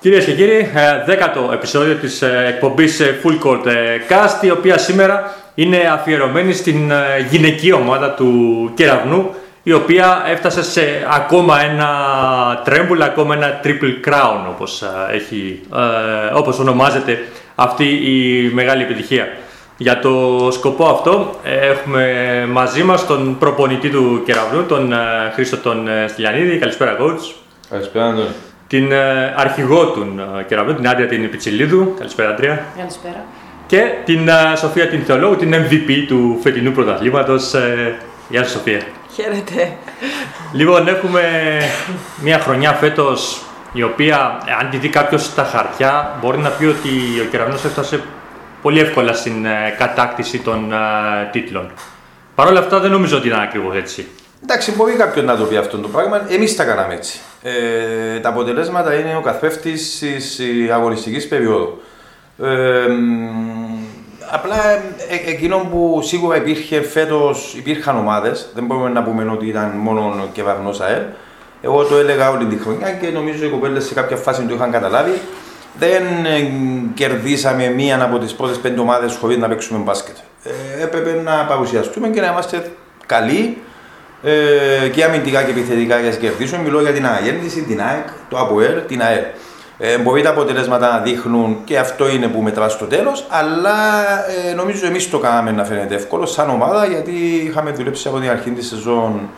Κυρίες και κύριοι, ε, δέκατο επεισόδιο της ε, εκπομπής ε, Full Court Cast, η οποία σήμερα είναι αφιερωμένη στην γυναική ομάδα του Κεραυνού, η οποία έφτασε σε ακόμα ένα τρέμπουλ, ακόμα ένα triple crown, όπως, έχει, όπως ονομάζεται αυτή η μεγάλη επιτυχία. Για το σκοπό αυτό έχουμε μαζί μας τον προπονητή του Κεραυνού, τον Χρήστο τον Στυλιανίδη. Καλησπέρα, coach. Καλησπέρα, Αντώνη την ε, αρχηγό του ε, κεραυνού, την Άντρια την Πιτσιλίδου. Καλησπέρα, Άντρια. Καλησπέρα. Και την ε, Σοφία την Θεολόγου, την MVP του φετινού πρωταθλήματος. Γεια σα, Σοφία. Χαίρετε. Λοιπόν, έχουμε μια χρονιά φέτος η οποία, αν τη δει κάποιος στα χαρτιά, μπορεί να πει ότι ο κεραυνό έφτασε πολύ εύκολα στην κατάκτηση των τίτλων. Παρ' όλα αυτά, δεν νομίζω ότι ήταν ακριβώς έτσι. Εντάξει, μπορεί κάποιον να το πει αυτό το πράγμα. Εμείς τα κάναμε έτσι. Ε, τα αποτελέσματα είναι ο καθρέφτης της αγωνιστικής περίοδου. Ε, απλά ε, εκείνο που σίγουρα υπήρχε φέτος, υπήρχαν ομάδες. Δεν μπορούμε να πούμε ότι ήταν μόνο και βαρνός ΑΕΛ. Εγώ το έλεγα όλη τη χρονιά και νομίζω οι κοπέλες σε κάποια φάση το είχαν καταλάβει. Δεν ε, κερδίσαμε μία από τις πρώτες πέντε ομάδες χωρίς να παίξουμε μπάσκετ. Ε, έπρεπε να παρουσιαστούμε και να είμαστε καλοί ε, και αμυντικά και επιθετικά για να κερδίσουν. Μιλώ για την αναγέννηση, την ΑΕΚ, το ΑΠΟΕΡ, την ΑΕΡ. Ε, μπορεί τα αποτελέσματα να δείχνουν και αυτό είναι που μετράς στο τέλος, αλλά ε, νομίζω εμείς το κάναμε να φαίνεται εύκολο σαν ομάδα γιατί είχαμε δουλέψει από την αρχή της σεζόν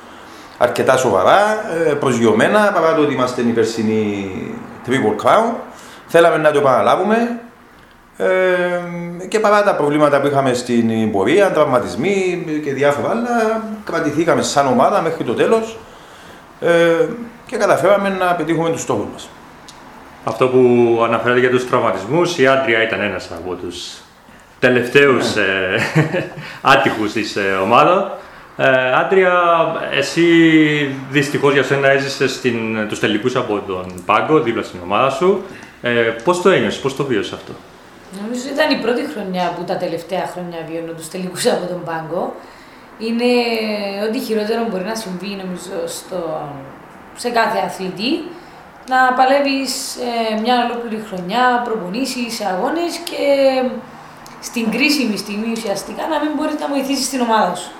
αρκετά σοβαρά, ε, προσγειωμένα παρά το ότι είμαστε η περσινή Triple Crown. Θέλαμε να το επαναλάβουμε. Ε, και παρά τα προβλήματα που είχαμε στην πορεία, τραυματισμοί και διάφορα άλλα, κρατηθήκαμε σαν ομάδα μέχρι το τέλος ε, και καταφέραμε να πετύχουμε τους στόχους μας. Αυτό που αναφέρατε για τους τραυματισμούς, η Άντρια ήταν ένας από τους τελευταίους ναι. ε, άτυχους της ε, ομάδας. Ε, Άντρια, εσύ δυστυχώς για σένα έζησες τους τελικούς από τον πάγκο δίπλα στην ομάδα σου. Ε, πώς το ένιωσες, πώς το βίωσες αυτό; Νομίζω ότι ήταν η πρώτη χρονιά που τα τελευταία χρόνια βιώνω τους τελικούς από τον πάγκο. Είναι ό,τι χειρότερο μπορεί να συμβεί νομίζω στο, σε κάθε αθλητή. Να παλεύεις ε, μια ολόκληρη χρονιά, προπονήσεις σε αγώνες και στην κρίσιμη στιγμή ουσιαστικά να μην μπορεί να βοηθήσεις την ομάδα σου.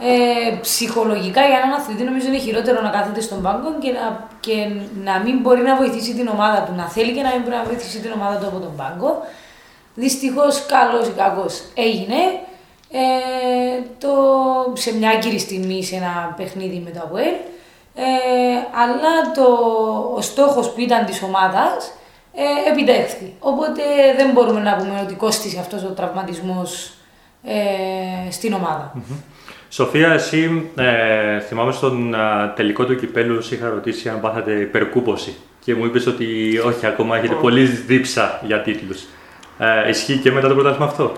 Ε, ψυχολογικά για έναν αθλητή νομίζω είναι χειρότερο να κάθεται στον πάγκο και να, και να μην μπορεί να βοηθήσει την ομάδα του. Να θέλει και να μην μπορεί να βοηθήσει την ομάδα του από τον πάγκο. Δυστυχώς, καλός ή κακός έγινε. Ε, το, σε μια άγκυρη στιγμή σε ένα παιχνίδι με το ΑΒΕΛ. Ε, αλλά το, ο στόχος που ήταν της ομάδας ε, επιτεύχθη. Οπότε δεν μπορούμε να πούμε ότι κόστησε αυτός ο τραυματισμός ε, στην ομάδα. Σοφία, εσύ ε, θυμάμαι στον τελικό του κυπέλου σου είχα ρωτήσει αν πάθατε υπερκούποση και μου είπες ότι όχι, ακόμα έχετε πολύ δίψα για τίτλους. Ε, ισχύει και μετά το πρωτάθλημα αυτό;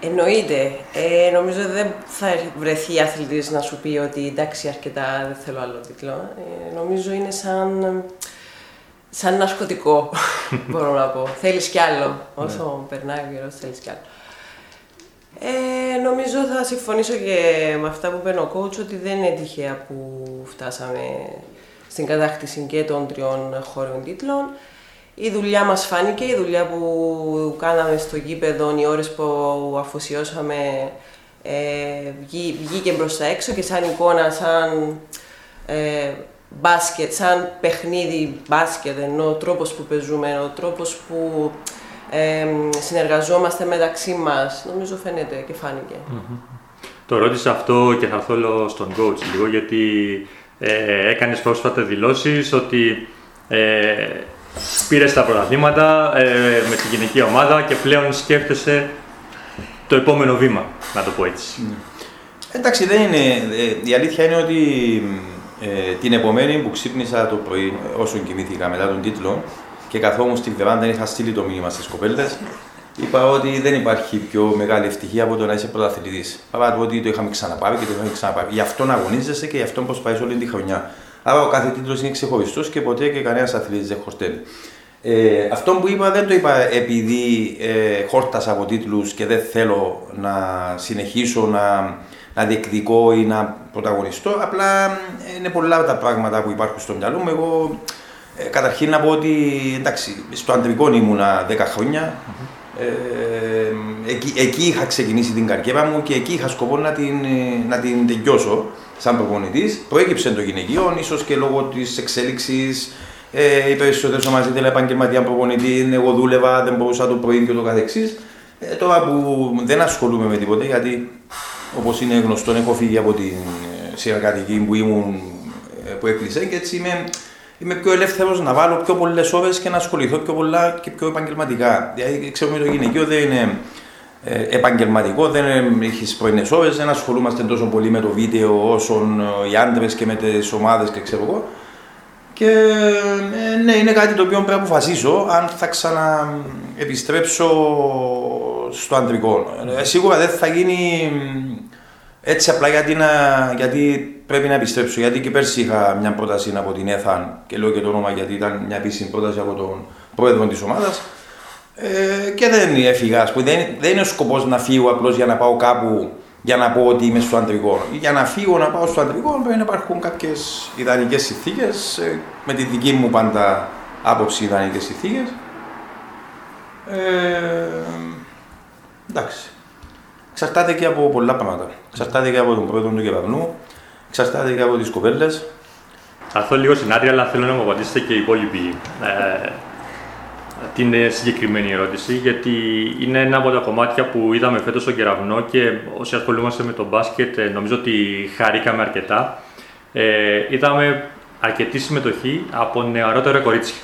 Εννοείται. Ε, νομίζω δεν θα βρεθεί αθλητή να σου πει ότι εντάξει αρκετά δεν θέλω άλλο τίτλο. Ε, νομίζω είναι σαν, σαν ένα σκοτικό, μπορώ να πω. Θέλεις κι άλλο. Ναι. Όσο περνάει ο καιρός θέλεις κι άλλο. Ε, νομίζω θα συμφωνήσω και με αυτά που παίρνει ο coach ότι δεν είναι τυχαία που φτάσαμε στην κατάκτηση και των τριών χώριων τίτλων η δουλειά μας φάνηκε, η δουλειά που κάναμε στο γήπεδο, οι ώρες που αφοσιώσαμε ε, βγήκε μπροστά έξω και σαν εικόνα, σαν ε, μπάσκετ, σαν παιχνίδι μπάσκετ, ενώ ο τρόπος που παίζουμε, ο τρόπος που ε, συνεργαζόμαστε μεταξύ μας, νομίζω φαίνεται και φανηκε Το ρώτησα αυτό και θα έρθω στον coach λίγο, γιατί ε, έκανες πρόσφατα δηλώσεις ότι ε, πήρε τα πρωταθλήματα ε, με τη γυναική ομάδα και πλέον σκέφτεσαι το επόμενο βήμα, να το πω έτσι. Ναι. Εντάξει, δεν είναι. Ε, η αλήθεια είναι ότι ε, την επομένη που ξύπνησα το πρωί, όσο κοιμήθηκα μετά τον τίτλο και καθόμουν στη βεβάντα, είχα στείλει το μήνυμα στις κοπέλτες. Είπα ότι δεν υπάρχει πιο μεγάλη ευτυχία από το να είσαι πρωταθλητής. Παρά το ότι το είχαμε ξαναπάρει και το είχαμε ξαναπάρει. Γι' αυτό να αγωνίζεσαι και γι' αυτό προσπαθείς όλη τη χρονιά. Άρα ο κάθε τίτλο είναι ξεχωριστός και ποτέ και κανένας αθλητής δεν χορταίνει. Ε, αυτό που είπα δεν το είπα επειδή ε, χόρτασα από τίτλους και δεν θέλω να συνεχίσω να, να διεκδικώ ή να πρωταγωνιστώ. Απλά ε, είναι πολλά τα πράγματα που υπάρχουν στο μυαλό μου. Εγώ ε, καταρχήν να πω ότι εντάξει, στο αντρικό ήμουνα 10 χρόνια. Ε, εκεί, εκεί είχα ξεκινήσει την καριέρα μου και εκεί είχα σκοπό να την, να την τελειώσω σαν προπονητής. Προέκυψε το γυναικείο, ίσως και λόγω της εξέλιξης. Ε, οι περισσότερε ομάδε ήθελαν επαγγελματία προπονητή. Εγώ δούλευα, δεν μπορούσα το πρωί και το καθεξής. Ε, τώρα που δεν ασχολούμαι με τίποτα, γιατί όπως είναι γνωστό, έχω φύγει από την ε, συνεργατική που ήμουν ε, που έκλεισε και έτσι είμαι είμαι πιο ελεύθερος να βάλω πιο πολλές ώρε και να ασχοληθώ πιο πολλά και πιο επαγγελματικά. Δηλαδή, ξέρουμε το γυναικείο δεν είναι ε, επαγγελματικό, δεν έχεις πρωινές ώρε, δεν ασχολούμαστε τόσο πολύ με το βίντεο όσο ε, οι άντρες και με τις ομάδες και ξέρω εγώ. Και ε, ναι, είναι κάτι το οποίο πρέπει να αποφασίσω αν θα ξαναεπιστρέψω στο αντρικό. Ε, σίγουρα δεν θα γίνει έτσι απλά γιατί, να, γιατί πρέπει να επιστρέψω. Γιατί και πέρσι είχα μια πρόταση από την ΕΘΑΝ και λέω και το όνομα γιατί ήταν μια επίσημη πρόταση από τον πρόεδρο της ομάδας. Ε, και δεν έφυγα. Δεν, δεν είναι ο σκοπός να φύγω απλώς για να πάω κάπου για να πω ότι είμαι στο αντρικό. Για να φύγω να πάω στο αντρικό πρέπει να υπάρχουν κάποιες ιδανικές συνθήκες. Ε, με τη δική μου πάντα άποψη ιδανικές συνθήκες. Ε, εντάξει. Εξαρτάται και από πολλά πράγματα. Εξαρτάται και από τον πρόεδρο του Κεραυνού, εξαρτάται και από τις κοπέλες. Θα έρθω λίγο στην άδεια, αλλά θέλω να μου απαντήσετε και οι υπόλοιποι ε, την συγκεκριμένη ερώτηση, γιατί είναι ένα από τα κομμάτια που είδαμε φέτος στον Κεραυνό και όσοι ασχολούμαστε με το μπάσκετ ε, νομίζω ότι χαρήκαμε αρκετά. Ε, είδαμε αρκετή συμμετοχή από νεαρότερα κορίτσια.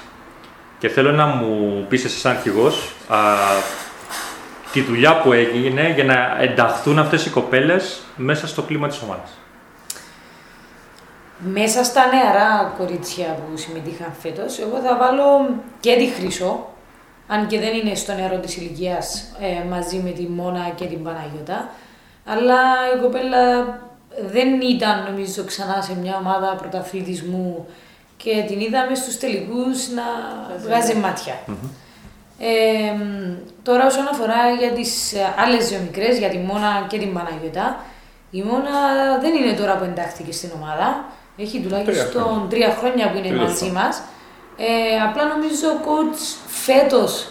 Και θέλω να μου πεις εσύ σαν αρχηγός τη δουλειά που έγινε για να ενταχθούν αυτές οι κοπέλες μέσα στο κλίμα της ομάδας. Μέσα στα νεαρά κορίτσια που συμμετείχαν φέτος, εγώ θα βάλω και τη Χρυσό, αν και δεν είναι στο νεαρό της ηλικίας ε, μαζί με τη Μόνα και την Παναγιώτα, αλλά η κοπέλα δεν ήταν νομίζω ξανά σε μια ομάδα πρωταθλητισμού και την είδαμε στους τελικούς να βγάζει τώρα όσον αφορά για τις ε, άλλες δύο μικρές, για τη Μόνα και την Παναγιώτα, η Μόνα δεν είναι τώρα που εντάχθηκε στην ομάδα. Έχει τουλάχιστον τρία χρόνια που είναι μαζί μας. Ε, απλά νομίζω ο coach φέτος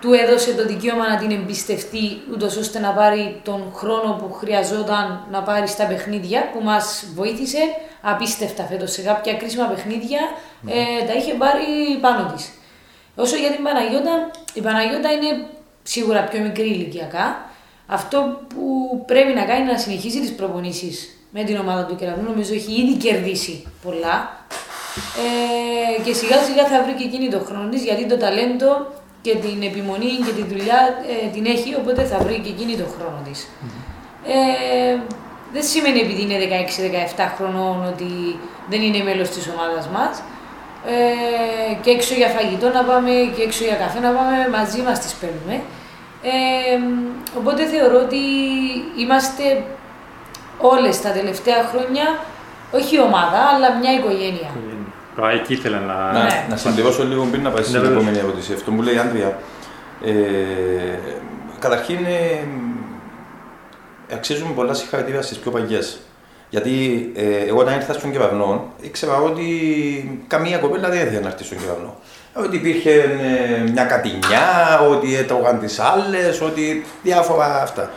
του έδωσε το δικαίωμα να την εμπιστευτεί, ούτως ώστε να πάρει τον χρόνο που χρειαζόταν να πάρει στα παιχνίδια, που μας βοήθησε απίστευτα φέτος σε κάποια κρίσιμα παιχνίδια. Ε, τα είχε πάρει πάνω της. Όσο για την Παναγιώτα, η Παναγιώτα είναι σίγουρα πιο μικρή ηλικιακά. Αυτό που πρέπει να κάνει είναι να συνεχίσει τις προπονήσεις με την ομάδα του Κεραυνού. Νομίζω έχει ήδη κερδίσει πολλά. Ε, και σιγά σιγά θα βρει και εκείνη το χρόνο τη γιατί το ταλέντο και την επιμονή και τη δουλειά ε, την έχει, οπότε θα βρει και εκείνη το χρόνο της. Ε, δεν σημαίνει επειδή είναι 16-17 χρονών ότι δεν είναι μέλος της ομάδας μας ε, και έξω για φαγητό να πάμε και έξω για καφέ να πάμε, μαζί μας τις παίρνουμε. Ε, οπότε θεωρώ ότι είμαστε όλες τα τελευταία χρόνια, όχι ομάδα, αλλά μια οικογένεια. Α, εκεί ήθελα να... Να, Ναι. να συμπληρώσω λίγο πριν να πάει στην Ναι, βέβαια. επόμενη ερώτηση. Αυτό που λέει η Άντρια. Ε, καταρχήν, ε, αξίζουμε πολλά συγχαρητήρια στις πιο παλιέ. Γιατί ε, εγώ όταν ήρθα στον Κεραυνό, ήξερα ότι καμία κοπέλα δεν ήθελε να έρθει στον Κεραυνό. Ότι υπήρχε ε, μια κατηνιά, ότι έτρωγαν τις άλλες, ότι διάφορα αυτά.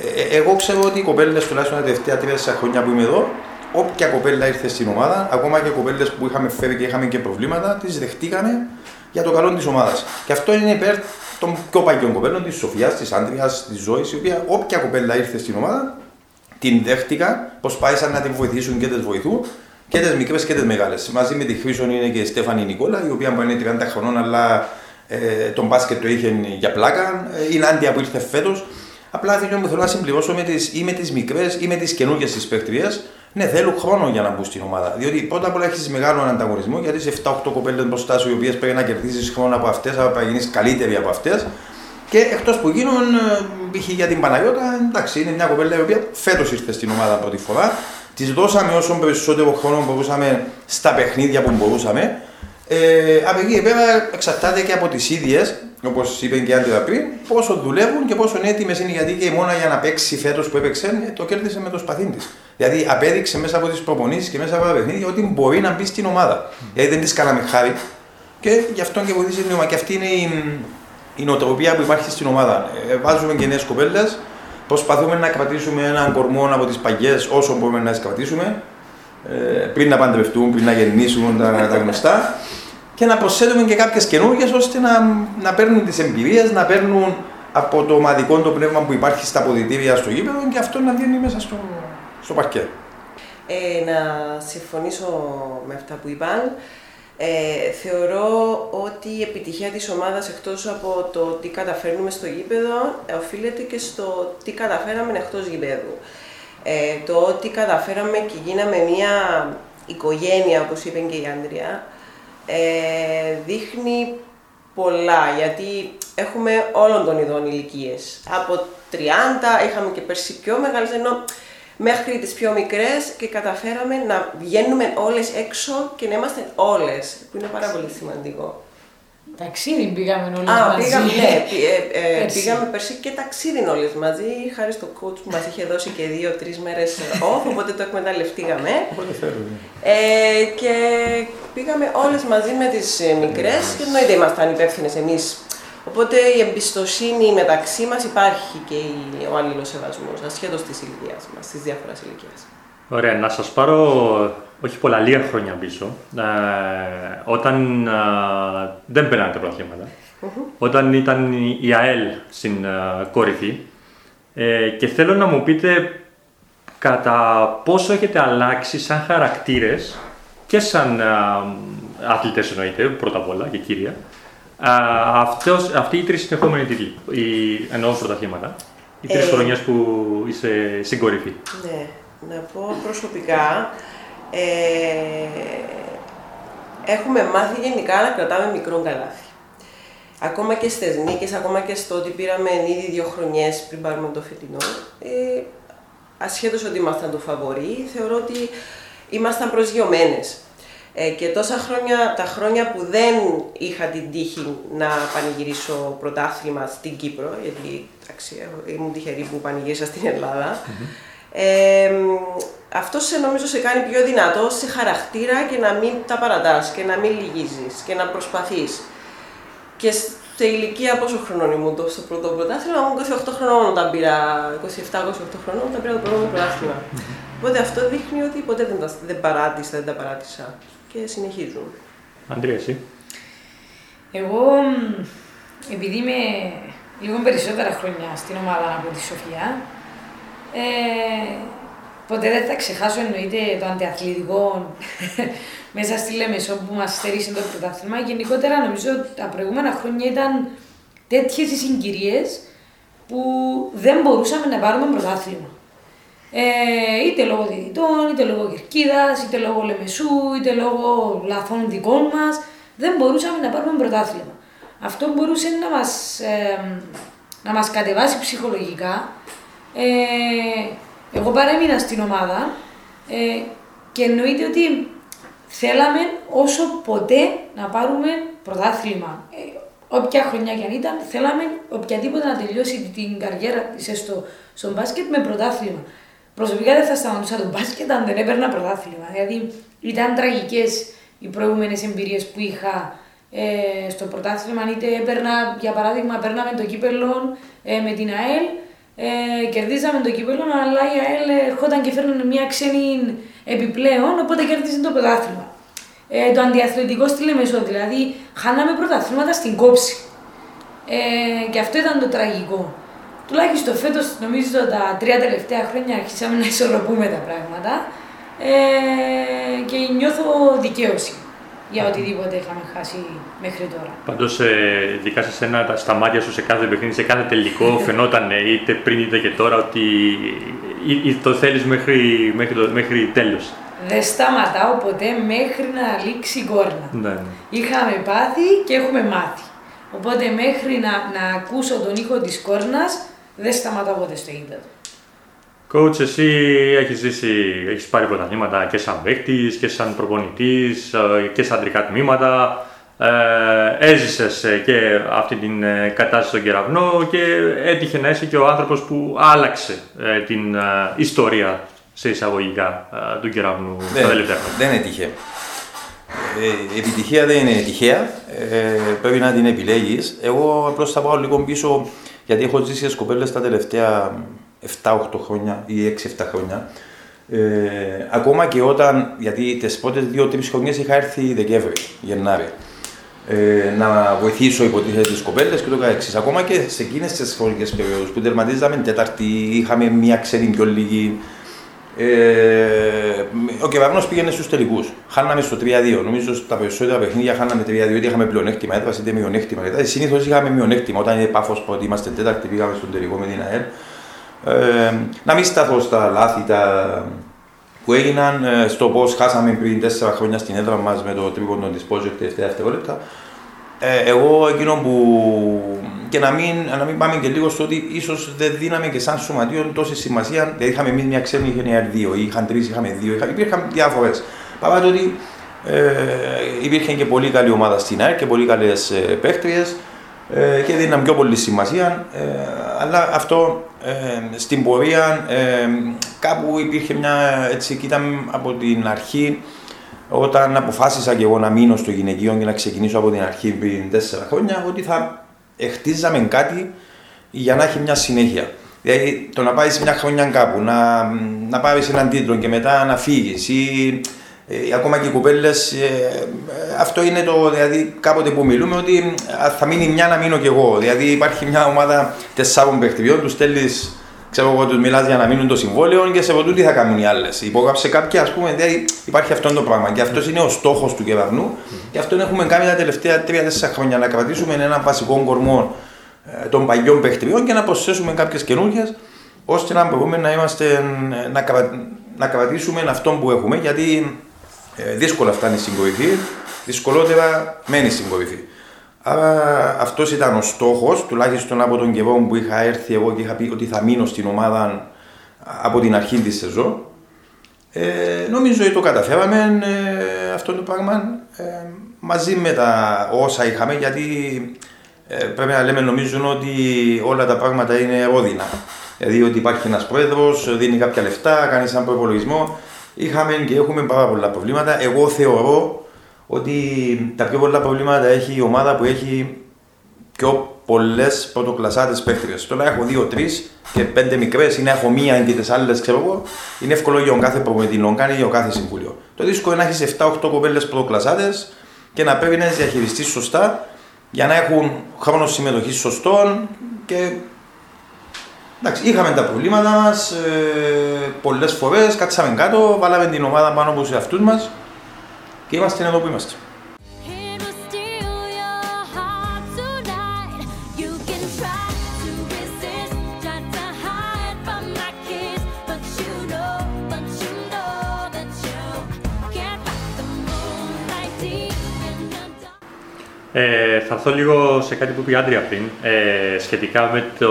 Ε, εγώ ξέρω ότι οι κοπέλες, τουλάχιστον τα τελευταία τρία χρόνια που είμαι εδώ, όποια κοπέλα ήρθε στην ομάδα, ακόμα και κοπέλες που είχαμε φέρει και είχαμε και προβλήματα, τις δεχτήκανε για το καλό της ομάδας. Και αυτό είναι υπέρ των πιο παλιών κοπέλων, της Σοφία, της Άντριας, της Ζωής, η οποία όποια κοπέλα ήρθε στην ομάδα, την δέχτηκαν, προσπάθησαν να την βοηθήσουν και τις βοηθούν και τις μικρές και τις μεγάλες. Μαζί με τη Χρήσον είναι και η Στέφανη Νικόλα, η οποία μπορεί να είναι 30 χρονών, αλλά ε, τον μπάσκετ το είχε για πλάκα. Ε, η Νάντια που ήρθε φέτος. Απλά θέλω, θέλω να συμπληρώσω με τις, ή με τις μικρές ή με τις καινούργιες τη παιχτριέ. Ναι, θέλουν χρόνο για να μπουν στην ομάδα. Διότι πρώτα απ' όλα έχεις μεγάλο ανταγωνισμό, γιατί σε 7-8 κοπέλες μπροστά σου, οι οποίες πρέπει να κερδίσει χρόνο από αυτές, αλλά πρέπει να γίνεις καλύτερη από αυτές. Και εκτός που γίνουν, ε, π.χ. για την Παναγιώτα, εντάξει, είναι μια κοπέλα η οποία φέτος ήρθε στην ομάδα πρώτη φορά. Της δώσαμε όσο περισσότερο χρόνο μπορούσαμε στα παιχνίδια που μπορούσαμε. Ε, από εκεί και πέρα εξαρτάται και από τις ίδιες, όπως είπε και η Άντρια πριν, πόσο δουλεύουν και πόσο έτοιμες είναι. Γιατί και η μόνα για να παίξει φέτος που έπαιξε, ε, το κέρδισε με το σπαθί της. Δηλαδή απέδειξε μέσα από τις προπονήσεις και μέσα από τα παιχνίδια ότι μπορεί να μπει στην ομάδα. Δηλαδή δεν της κάναμε χάρη και γι' αυτό και βοηθήσει την ομάδα. Και αυτή είναι η, η νοοτροπία που υπάρχει στην ομάδα. Ε, βάζουμε και νέες κοπέλες, προσπαθούμε να κρατήσουμε έναν κορμό από τις παγιές όσο μπορούμε να τις κρατήσουμε. Ε, πριν να παντρευτούν, πριν να γεννήσουν τα, τα γνωστά και να προσθέτουμε και κάποιες καινούργιες ώστε να, να παίρνουν τις εμπειρίες, να παίρνουν από το ομαδικό το πνεύμα που υπάρχει στα αποδητήρια στο γήπεδο και αυτό να βγαίνει μέσα στο, στο παρκέ. Ε, να συμφωνήσω με αυτά που είπαν. Ε, θεωρώ ότι η επιτυχία της ομάδας εκτός από το τι καταφέρνουμε στο γήπεδο ε, οφείλεται και στο τι καταφέραμε εκτός γήπεδου. Ε, το ότι καταφέραμε και γίναμε μια οικογένεια, όπως είπε και η Άντρια, ε, δείχνει πολλά, γιατί έχουμε όλων των ειδών ηλικίες. Από 30, είχαμε και πέρσι πιο μεγάλες, ενώ μέχρι τις πιο μικρές και καταφέραμε να βγαίνουμε όλες έξω και να είμαστε όλες, που είναι πάρα πολύ σημαντικό. Ταξίδι πήγαμε όλες Α, μαζί. πήγαμε, ναι, πη- ε, ε, Πέρσι. πήγαμε πέρσι και ταξίδι όλες μαζί, χάρη στο coach που μας είχε δώσει και δύο-τρεις μέρες off, οπότε το εκμεταλλευτήκαμε. Ε, και πήγαμε όλες μαζί με τις ε, μικρές και εννοείται ήμασταν υπεύθυνες εμείς. Οπότε η εμπιστοσύνη μεταξύ μας υπάρχει και η- ο αλληλοσεβασμός, ασχέτως της ηλικίας μας, της διάφορας ηλικίας. Ωραία, να σας πάρω όχι πολλά, λίγα χρόνια πίσω, ε, όταν ε, δεν παίρνατε πρωταθλήματα, όταν ήταν η- η ΑΕΛ στην ε, κορυφή ε, και θέλω να μου πείτε κατά πόσο έχετε αλλάξει σαν χαρακτήρες και σαν ε, αθλητές εννοείται, πρώτα απ' όλα και κύρια, ε, αυτός, αυτοί οι τρεις συνεχόμενοι τίτλοι, οι, εννοώ πρωταθλήματα, οι τρεις Ε. χρονιές που είσαι στην κορυφή. Ναι, να πω προσωπικά, ε, έχουμε μάθει γενικά να κρατάμε μικρό καλάθι. Ακόμα και στις νίκες, ακόμα και στο ότι πήραμε ήδη δύο χρονιές πριν πάρουμε το φετινό, ε, ασχέτως ότι ήμασταν το φαβορή, θεωρώ ότι ήμασταν προσγειωμένες. Ε, και τόσα χρόνια, τα χρόνια που δεν είχα την τύχη να πανηγυρίσω πρωτάθλημα στην Κύπρο, γιατί εντάξει, έχω- ήμουν τυχερή που πανηγύρισα στην Ελλάδα, ε, αυτό σε νομίζω σε κάνει πιο δυνατό σε χαρακτήρα και να μην τα παρατάς και να μην λυγίζεις και να προσπαθείς. Και σε ηλικία πόσο χρονών ήμουν το στο πρώτο πρωτάθλημα, ήμουν 28 χρονών όταν πήρα, 27-28 χρονών όταν πήρα το πρώτο μου πρωτάθλημα. Οπότε αυτό δείχνει ότι ποτέ δεν, τα, δεν παράτησα, δεν τα παράτησα και συνεχίζουν. Αντρία, εσύ; Εγώ, μ, επειδή είμαι λίγο περισσότερα χρόνια στην ομάδα από τη Σοφία, ε, ποτέ δεν θα ξεχάσω εννοείται το αντιαθλητικό μέσα στη Λεμεσό που μας στέρισε το πρωτάθλημα. Γενικότερα νομίζω ότι τα προηγούμενα χρόνια ήταν τέτοιες οι συγκυρίες που δεν μπορούσαμε να πάρουμε πρωτάθλημα. Ε, είτε λόγω διαιτητών, είτε λόγω κερκίδας, είτε λόγω Λεμεσού, είτε λόγω λαθών δικών μας, δεν μπορούσαμε να πάρουμε πρωτάθλημα. Αυτό μπορούσε να μας, ε, να μας κατεβάσει ψυχολογικά. Ε, εγώ παρέμεινα στην ομάδα ε, και εννοείται ότι θέλαμε όσο ποτέ να πάρουμε πρωτάθλημα. Ε, όποια χρονιά και αν ήταν, θέλαμε οποιαδήποτε να τελειώσει την καριέρα της έστω στο μπάσκετ με πρωτάθλημα. Προσωπικά δεν θα σταματούσα το μπάσκετ αν δεν έπαιρνα πρωτάθλημα. Δηλαδή ήταν τραγικές οι προηγούμενες εμπειρίες που είχα ε, στο πρωτάθλημα. Είτε έπαιρνα, για παράδειγμα, παίρναμε το κύπελο ε, με την ΑΕΛ, ε, κερδίζαμε το κύπελο, αλλά η ΑΕΛ ερχόταν και φέρνουν μια ξένη επιπλέον, οπότε κέρδισε το πρωτάθλημα. Ε, το αντιαθλητικό στη Λεμεσό, δηλαδή χάναμε πρωταθλήματα στην κόψη. Ε, και αυτό ήταν το τραγικό. Τουλάχιστον φέτος, νομίζω τα τρία τελευταία χρόνια αρχίσαμε να ισορροπούμε τα πράγματα ε, και νιώθω δικαίωση για οτιδήποτε είχαμε χάσει μέχρι τώρα. Πάντως, ε, ειδικά σε σένα, τα- στα μάτια σου σε κάθε παιχνίδι, σε κάθε τελικό, φαινόταν ε, είτε πριν είτε και τώρα ότι ε, ε, το θέλεις μέχρι, μέχρι, το- μέχρι τέλος. Δεν σταματάω ποτέ μέχρι να λήξει η κόρνα. Ναι, ναι. Είχαμε πάθει και έχουμε μάθει. Οπότε μέχρι να, να ακούσω τον ήχο της κόρνας, δεν σταματάω ποτέ στο γήπεδο. Coach, εσύ έχεις ζήσει, έχεις πάρει πρωταθλήματα και σαν παίκτης και σαν προπονητής ε, και σαν αντρικά τμήματα. Ε, έζησες ε, και αυτή την ε, κατάσταση στον κεραυνό και έτυχε να είσαι και ο άνθρωπος που άλλαξε ε, την ε, ιστορία σε εισαγωγικά ε, του κεραυνού Δεν, τα τελευταία χρόνια. δεν έτυχε. Ε, η επιτυχία δεν είναι τυχαία. Ε, πρέπει να την επιλέγεις. Εγώ απλώς θα πάω λίγο πίσω γιατί έχω ζήσει σε κοπέλες τα τελευταία 7-8 χρόνια ή 6-7 χρόνια. Ε, ακόμα και όταν, γιατί τις πρώτες 2-3 χρονιές είχα έρθει Δεκέμβρη, Γενάρη. Ε, να βοηθήσω υποτίθεται τις κοπέλες και το καθεξής. Ακόμα και σε εκείνες τις χρονικές περιόδους που τερματίζαμε τέταρτη, είχαμε μία ξένη πιο λίγη. Ε, ο Κεβαρνό πήγαινε στους τελικούς. Χάναμε στο 3-2. Νομίζω στα περισσότερα παιχνίδια χάναμε 3-2 γιατί είχαμε πλεονέκτημα έδρα είτε μειονέκτημα. Ε, Συνήθως είχαμε μειονέκτημα. Όταν είναι πάφο που ότι είμαστε τέταρτη, πήγαμε στον τελικό με την ΑΕΛ. Ε, να μην σταθώ στα λάθη τα, που έγιναν, ε, στο πώς χάσαμε πριν 4 χρόνια στην έδρα μας με το τρίποντο της Project τελευταία δευτερόλεπτα. Ε, εγώ εκείνο που. και να μην, να μην πάμε και λίγο στο ότι ίσως δεν δίναμε και σαν σωματείο τόση σημασία. Δηλαδή είχαμε εμείς μια ξένη, είχε μια δύο, ή είχαν τρεις, είχαμε δύο, είχα, υπήρχαν διάφορες. Πάμε το ότι ε, υπήρχε και πολύ καλή ομάδα στην ΑΕΡ και πολύ καλές ε, παίχτριε ε, και δίναν πιο πολύ σημασία. Ε, αλλά αυτό ε, στην πορεία ε, κάπου υπήρχε μια έτσι και ήταν από την αρχή όταν αποφάσισα και εγώ να μείνω στο γυναικείο και να ξεκινήσω από την αρχή πριν τέσσερα χρόνια ότι θα χτίζαμε κάτι για να έχει μια συνέχεια. Δηλαδή το να πάεις μια χρονιά κάπου, να, να πάρεις έναν τίτλο και μετά να φύγεις ή ε, ακόμα και οι κοπέλε, αυτό είναι το δηλαδή κάποτε που μιλούμε ότι ε, θα μείνει μια να μείνω κι εγώ. Δηλαδή υπάρχει μια ομάδα τεσσάρων παιχνιδιών, τους στέλνεις, ξέρω εγώ, τους μιλάς για να μείνουν το συμβόλαιο και σε ρωτούν τι θα κάνουν οι άλλες. Υπόγραψε κάποια, ας πούμε, δηλαδή υπάρχει αυτό το πράγμα. Και αυτός είναι ο στόχος του κεβαρνού. Και αυτό έχουμε κάνει τα τελευταία 3-4 χρόνια να κρατήσουμε έναν βασικό κορμό ε, των παλιών παιχνιδιών και να προσθέσουμε κάποιες καινούργιες ώστε να μπορούμε να, είμαστε, να, κρα, να κρατήσουμε αυτό που έχουμε. Γιατί ε, δύσκολα φτάνει στην κορυφή, δυσκολότερα μένει στην κορυφή. Άρα αυτός ήταν ο στόχος, τουλάχιστον από τον καιρό που είχα έρθει εγώ και είχα πει ότι θα μείνω στην ομάδα από την αρχή της σεζόν. Ε, νομίζω ότι το καταφέραμε ε, αυτό το πράγμα ε, μαζί με τα όσα είχαμε γιατί ε, πρέπει να λέμε νομίζω ότι όλα τα πράγματα είναι ρόδινα. Δηλαδή ότι υπάρχει ένας πρόεδρος, δίνει κάποια λεφτά, κάνει έναν προπολογισμό είχαμε και έχουμε πάρα πολλά προβλήματα. Εγώ θεωρώ ότι τα πιο πολλά προβλήματα έχει η ομάδα που έχει πιο πολλές πρωτοκλασάτε παίχτριες. Τώρα έχω δύο-τρει και πέντε μικρές, ή να έχω μία και τις άλλες, ξέρω εγώ. Είναι εύκολο για τον κάθε προπονητή να κάνει για τον κάθε συμβούλιο. Το δύσκολο είναι να έχεις 7-8 κοπέλες πρωτοκλασάτε και να πρέπει να τις διαχειριστείς σωστά για να έχουν χρόνο συμμετοχής σωστών και Εντάξει, είχαμε τα προβλήματα μας ε, πολλές φορές. Κάτσαμε κάτω, βάλαμε την ομάδα πάνω από τους εαυτούς μας και είμαστε εδώ που είμαστε. Ε, θα έρθω λίγο σε κάτι που είπε η Άντρια πριν, ε, σχετικά με το...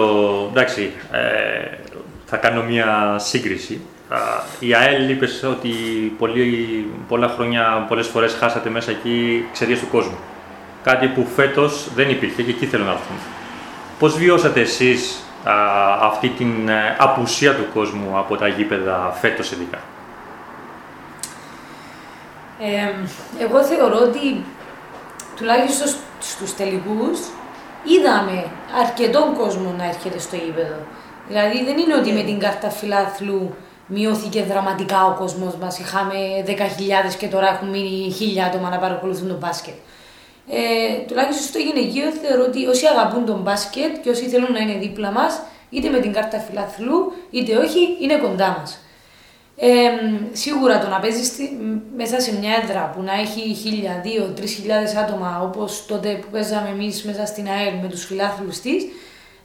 Εντάξει, ε, θα κάνω μια σύγκριση. Α, η ΑΕΛ είπες ότι πολύ, πολλά χρόνια, πολλές φορές χάσατε μέσα εκεί εξαιτίας του κόσμου. Κάτι που φέτος δεν υπήρχε και εκεί θέλω να έρθουμε. Πώς βιώσατε εσείς α, αυτή την ε, απουσία του κόσμου από τα γήπεδα φέτος ειδικά; Ε, εγώ θεωρώ ότι τουλάχιστον σ- στους τελικούς είδαμε αρκετόν κόσμο να έρχεται στο γήπεδο. Δηλαδή δεν είναι ότι με την κάρτα φιλάθλου μειώθηκε δραματικά ο κόσμος μας. Είχαμε 10.000 και τώρα έχουν μείνει 1.000 άτομα να παρακολουθούν τον μπάσκετ. Ε, τουλάχιστον στο γυναικείο θεωρώ ότι όσοι αγαπούν τον μπάσκετ και όσοι θέλουν να είναι δίπλα μας, είτε με την κάρτα φιλαθλού, είτε όχι, είναι κοντά μας. Ε, σίγουρα το να παίζεις μέσα σε μια έδρα που να έχει χίλια, δύο, τρεις χιλιάδες άτομα όπως τότε που παίζαμε εμείς μέσα στην ΑΕΛ με τους φιλάθλους της,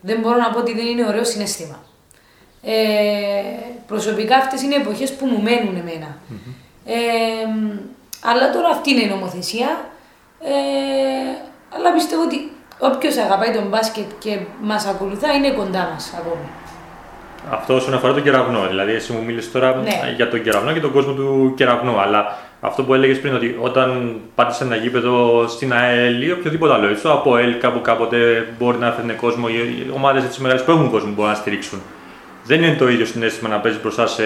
δεν μπορώ να πω ότι δεν είναι ωραίο συναίσθημα. Ε, προσωπικά αυτές είναι εποχές που μου μένουν εμένα. Ε, αλλά τώρα αυτή είναι η νομοθεσία. Ε, αλλά πιστεύω ότι όποιος αγαπάει τον μπάσκετ και μας ακολουθά είναι κοντά μας ακόμη. Αυτό όσον αφορά τον κεραυνό. Δηλαδή, εσύ μου μίλησες τώρα Ναι. για τον κεραυνό και τον κόσμο του κεραυνού. Αλλά αυτό που έλεγες πριν, ότι όταν πάτε σε ένα γήπεδο στην ΑΕΛ ή οποιοδήποτε άλλο, έτσι, το ΑΠΟΕΛ κάπου κάποτε μπορεί να φέρνει κόσμο, οι ομάδες έτσι μεγάλες που έχουν κόσμο μπορούν να στηρίξουν. Δεν είναι το ίδιο συνέστημα να παίζεις μπροστά σε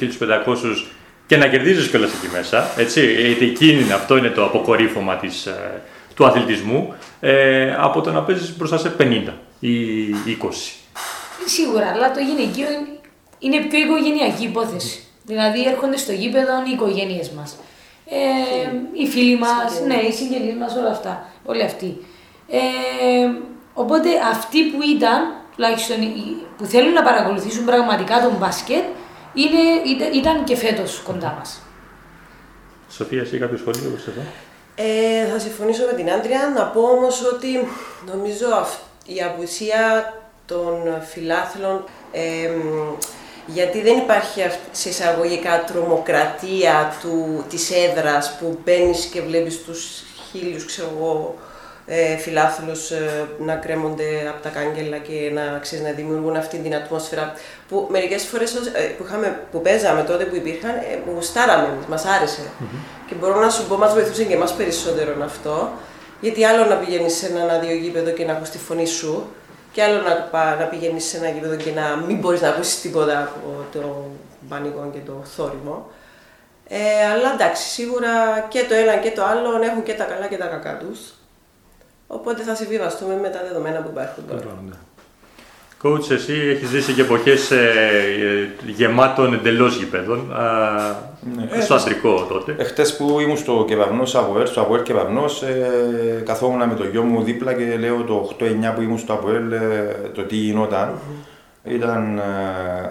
1500 και να κερδίζεις κιόλας εκεί μέσα. Έτσι, γιατί εκείνη είναι, αυτό είναι το αποκορύφωμα της, ε, του αθλητισμού, ε, από το να παίζεις μπροστά σε 50 ή 20. Σίγουρα, αλλά το γυναικείο είναι- είναι πιο οικογενειακή υπόθεση. Δηλαδή έρχονται στο γήπεδο οι οικογένειες μας. Ε, οι φίλοι μας, ναι, οι συγγενείς μας, όλα αυτά. Όλοι αυτοί. Ε, οπότε αυτοί που ήταν, τουλάχιστον οι- που θέλουν να παρακολουθήσουν πραγματικά τον μπάσκετ, είναι, ήταν, ήταν και φέτος κοντά μας. Σοφία, εσύ κάποιο σχόλιο προς αυτό. Ε, θα συμφωνήσω με την Άντρια. Να πω όμως ότι νομίζω αυ- η απουσία των φιλάθλων ε, μ, γιατί δεν υπάρχει αυ- σε εισαγωγικά τρομοκρατία του, της έδρας που μπαίνεις και βλέπεις τους χίλιους, ξέρω εγώ, ε, φιλάθλους ε, να κρέμονται από τα κάγκελα και να, ξέρεις, να δημιουργούν αυτή την ατμόσφαιρα που μερικές φορές ως- ε, που, είχαμε, που παίζαμε τότε που υπήρχαν, ε, που γουστάραμε, μας άρεσε. Και μπορώ να σου πω, μας βοηθούσε και εμάς περισσότερο αυτό, γιατί άλλο να πηγαίνεις σε ένα άδειο γήπεδο και να ακούς τη φωνή σου, και άλλο να, πα- να πηγαίνεις σε ένα γήπεδο και να μην μπορείς να ακούσεις τίποτα από το πανικό και το θόρυβο. Ε, αλλά εντάξει, σίγουρα και το ένα και το άλλο έχουν και τα καλά και τα κακά τους. Οπότε θα συμβιβαστούμε με τα δεδομένα που υπάρχουν τώρα. Coach, εσύ έχεις ζήσει και εποχές ε, ε, γεμάτων εντελώς γηπέδων, α, Ναι. στο αντρικό τότε. Εχθές που ήμουν στο κεβαυνό Αβοέλ, στο Αβοέλ κεβαυνό, ε, καθόμουν με το γιο μου δίπλα και λέω το 8-9 που ήμουν στο Αβοέλ, ε, το τι γινόταν, ήταν ε,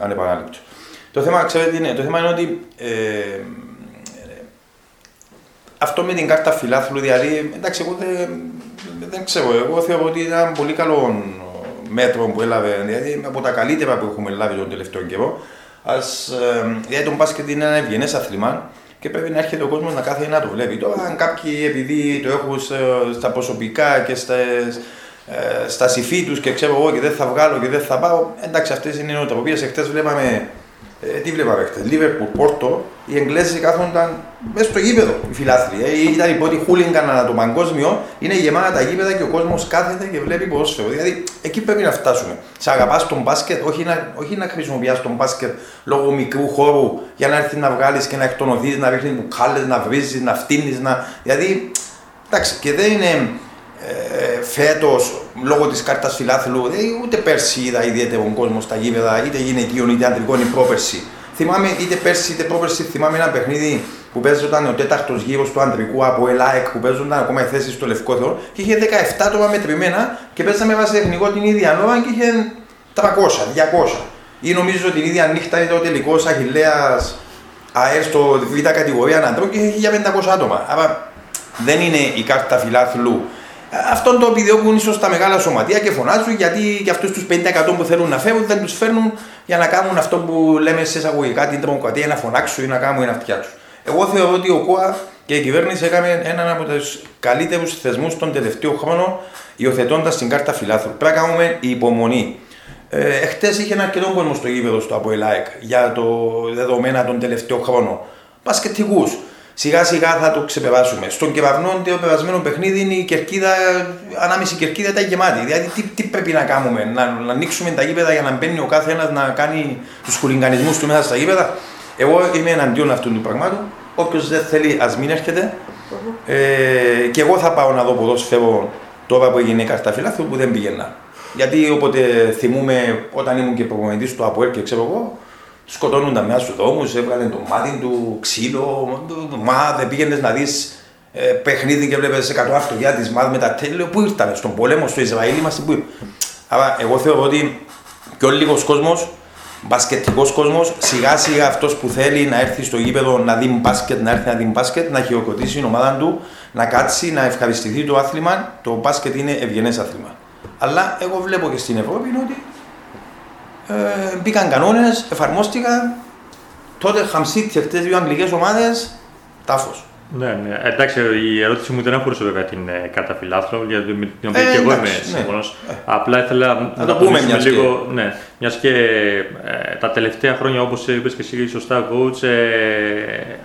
ανεπανάληπτο. Το θέμα, ξέρετε, τι είναι, το θέμα είναι ότι ε, ε, αυτό με την κάρτα φιλάθλου, δηλαδή, εντάξει, εγώ δεν, δεν ξέρω, εγώ θεωρώ ότι ήταν πολύ καλό μέτρο που έλαβε, δηλαδή από τα καλύτερα που έχουμε λάβει τον τελευταίο καιρό. Ας, ε, δηλαδή το μπάσκετ είναι ένα ευγενές αθλημά και πρέπει να έρχεται ο κόσμος να κάθεται να το βλέπει. Τώρα αν κάποιοι επειδή το έχουν σε- στα προσωπικά και στα, ε, στα συμφί τους και ξέρω εγώ και δεν θα βγάλω και δεν θα πάω, εντάξει αυτές είναι οι νοοτροπίες. Εχθές βλέπαμε ε, τι βλέπαμε χτες. Λίβερπουλ, Πόρτο, οι Εγγλέζοι κάθονταν μέσα στο γήπεδο οι φιλάθλοι. Ε, ήταν οι πρώτοι χούλιγκαν ανά το παγκόσμιο, είναι γεμάτα τα γήπεδα και ο κόσμος κάθεται και βλέπει ποδόσφαιρο. Δηλαδή εκεί πρέπει να φτάσουμε. Σε αγαπάς τον μπάσκετ, όχι να, όχι να χρησιμοποιεί τον μπάσκετ λόγω μικρού χώρου για να έρθει να βγάλεις και να εκτονωθείς, να ρίχνεις μπουκάλες, να βρίζεις, να φτύνεις. Να... Δηλαδή, εντάξει, και δεν είναι ε, φέτος λόγω της κάρτας φιλάθλου, δηλαδή, ούτε πέρσι είδα ιδιαίτερο κόσμο στα γήπεδα, είτε γυναικείων είτε αντρικών, ή πρόπερσι. Θυμάμαι είτε πέρσι είτε πρόπερσι, θυμάμαι ένα παιχνίδι που παίζονταν ο τέταρτος γύρος του αντρικού από ΕΛΑΕΚ που παίζονταν ακόμα οι θέσεις στο Λευκό Θεό και είχε 17 άτομα μετρημένα και παίζαμε βάσει τεχνικό την ίδια ώρα και είχε 300, 200. Ή νομίζω την ίδια νύχτα ήταν ο τελικός Αχηλέα ΑΕΡ στο β' κατηγορία αντρών και είχε 1500 άτομα. Άρα δεν είναι η κάρτα φιλάθλου. Αυτό το επιδιώκουν ίσως τα μεγάλα σωματεία και φωνάζουν γιατί για αυτούς τους 50% που θέλουν να φέρουν δεν τους φέρνουν για να κάνουν αυτό που λέμε σε εισαγωγικά την τρομοκρατία, να φωνάξουν ή να κάνουν την αυτιά του. Εγώ θεωρώ ότι ο ΚΟΑ και η κυβέρνηση έκαμε έναν από τους καλύτερους θεσμούς τον τελευταίο χρόνο υιοθετώντας την κάρτα φιλάθλου. Πρέπει να κάνουμε υπομονή. Ε, Εχθές είχε ένα αρκετό κόσμο στο γήπεδο στο ΑΠΟΕΛΑΕΚ για το δεδομένα τον τελευταίο χρόνο. Μπασκετικούς. Σιγά σιγά θα το ξεπεράσουμε. Στον κεραυνό, το περασμένο παιχνίδι, είναι η κερκίδα, ανάμιση κερκίδα ήταν γεμάτη. Δηλαδή, τι, τι πρέπει να κάνουμε, να, να ανοίξουμε τα γήπεδα για να μπαίνει ο κάθε ένας να κάνει τους χουλιγκανισμού του μέσα στα γήπεδα. Εγώ είμαι εναντίον αυτού του πραγμάτου. Όποιος δεν θέλει, ας μην έρχεται. Ε, και εγώ θα πάω να δω ποδόσφαιρο τώρα που έγινε η κάρτα φιλάθλου που δεν πήγαινα. Γιατί όποτε θυμούμε όταν ήμουν και προπονητής του ΑΠΟΕΛ και ξέρω εγώ, σκοτώνουν τα μέσα στους δρόμους, έβγαλε το μάτι του, ξύλο. Μα δεν πήγαινες να δεις ε, παιχνίδι και βλέπεις 100 αυτοκιά της ΜΑΔ με τα τέλειο. Πού ήρθαμε, στον πόλεμο, στο Ισραήλ είμαστε πού. Άρα, εγώ θεωρώ ότι πιο λίγος κόσμος, μπασκετικός κόσμος, σιγά σιγά αυτός που θέλει να έρθει στο γήπεδο να δει μπάσκετ, να έρθει να δει μπάσκετ, να χειροκροτήσει την ομάδα του, να κάτσει, να ευχαριστηθεί το άθλημα. Το μπάσκετ είναι ευγενές άθλημα. Αλλά εγώ βλέπω και στην Ευρώπη ότι ε, μπήκαν κανόνες, εφαρμόστηκαν. Τότε χαμσίτια χτες δύο αγγλικές ομάδες, τάφος. Ναι, ναι. Εντάξει, η ερώτηση μου δεν αφορούσε βέβαια την ε, κάρτα φιλάθλου, για την με την οποία Ε, και εγώ είμαι εντάξει, ναι. σύμφωνος. Απλά ήθελα να το πούμε τονίσουμε μιας και- λίγο. Ναι, μιας και ε, τα τελευταία χρόνια, όπως είπες και εσύ σωστά, coach, ε,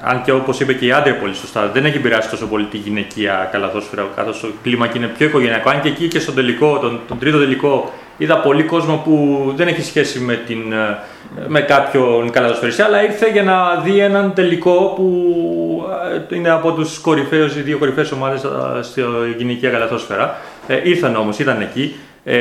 αν και όπως είπε και η Άντρια πολύ σωστά, δεν έχει επηρεάσει τόσο πολύ τη γυναικεία καλαθόσφαιρα, καθώς το κλίμα και είναι πιο οικογενειακό. Αν και εκεί και στον τελικό, τον, τον τρίτο τελικό, είδα πολύ κόσμο που δεν έχει σχέση με, την, ε, με κάποιον καλαθοσφαιριστή, αλλά ήρθε για να δει έναν τελικό που ε, είναι από τους κορυφαίους, οι δύο κορυφαίες ομάδες ε, στη γυναικεία καλαθόσφαιρα. Ε, ήρθαν όμως, ήταν εκεί. Ε,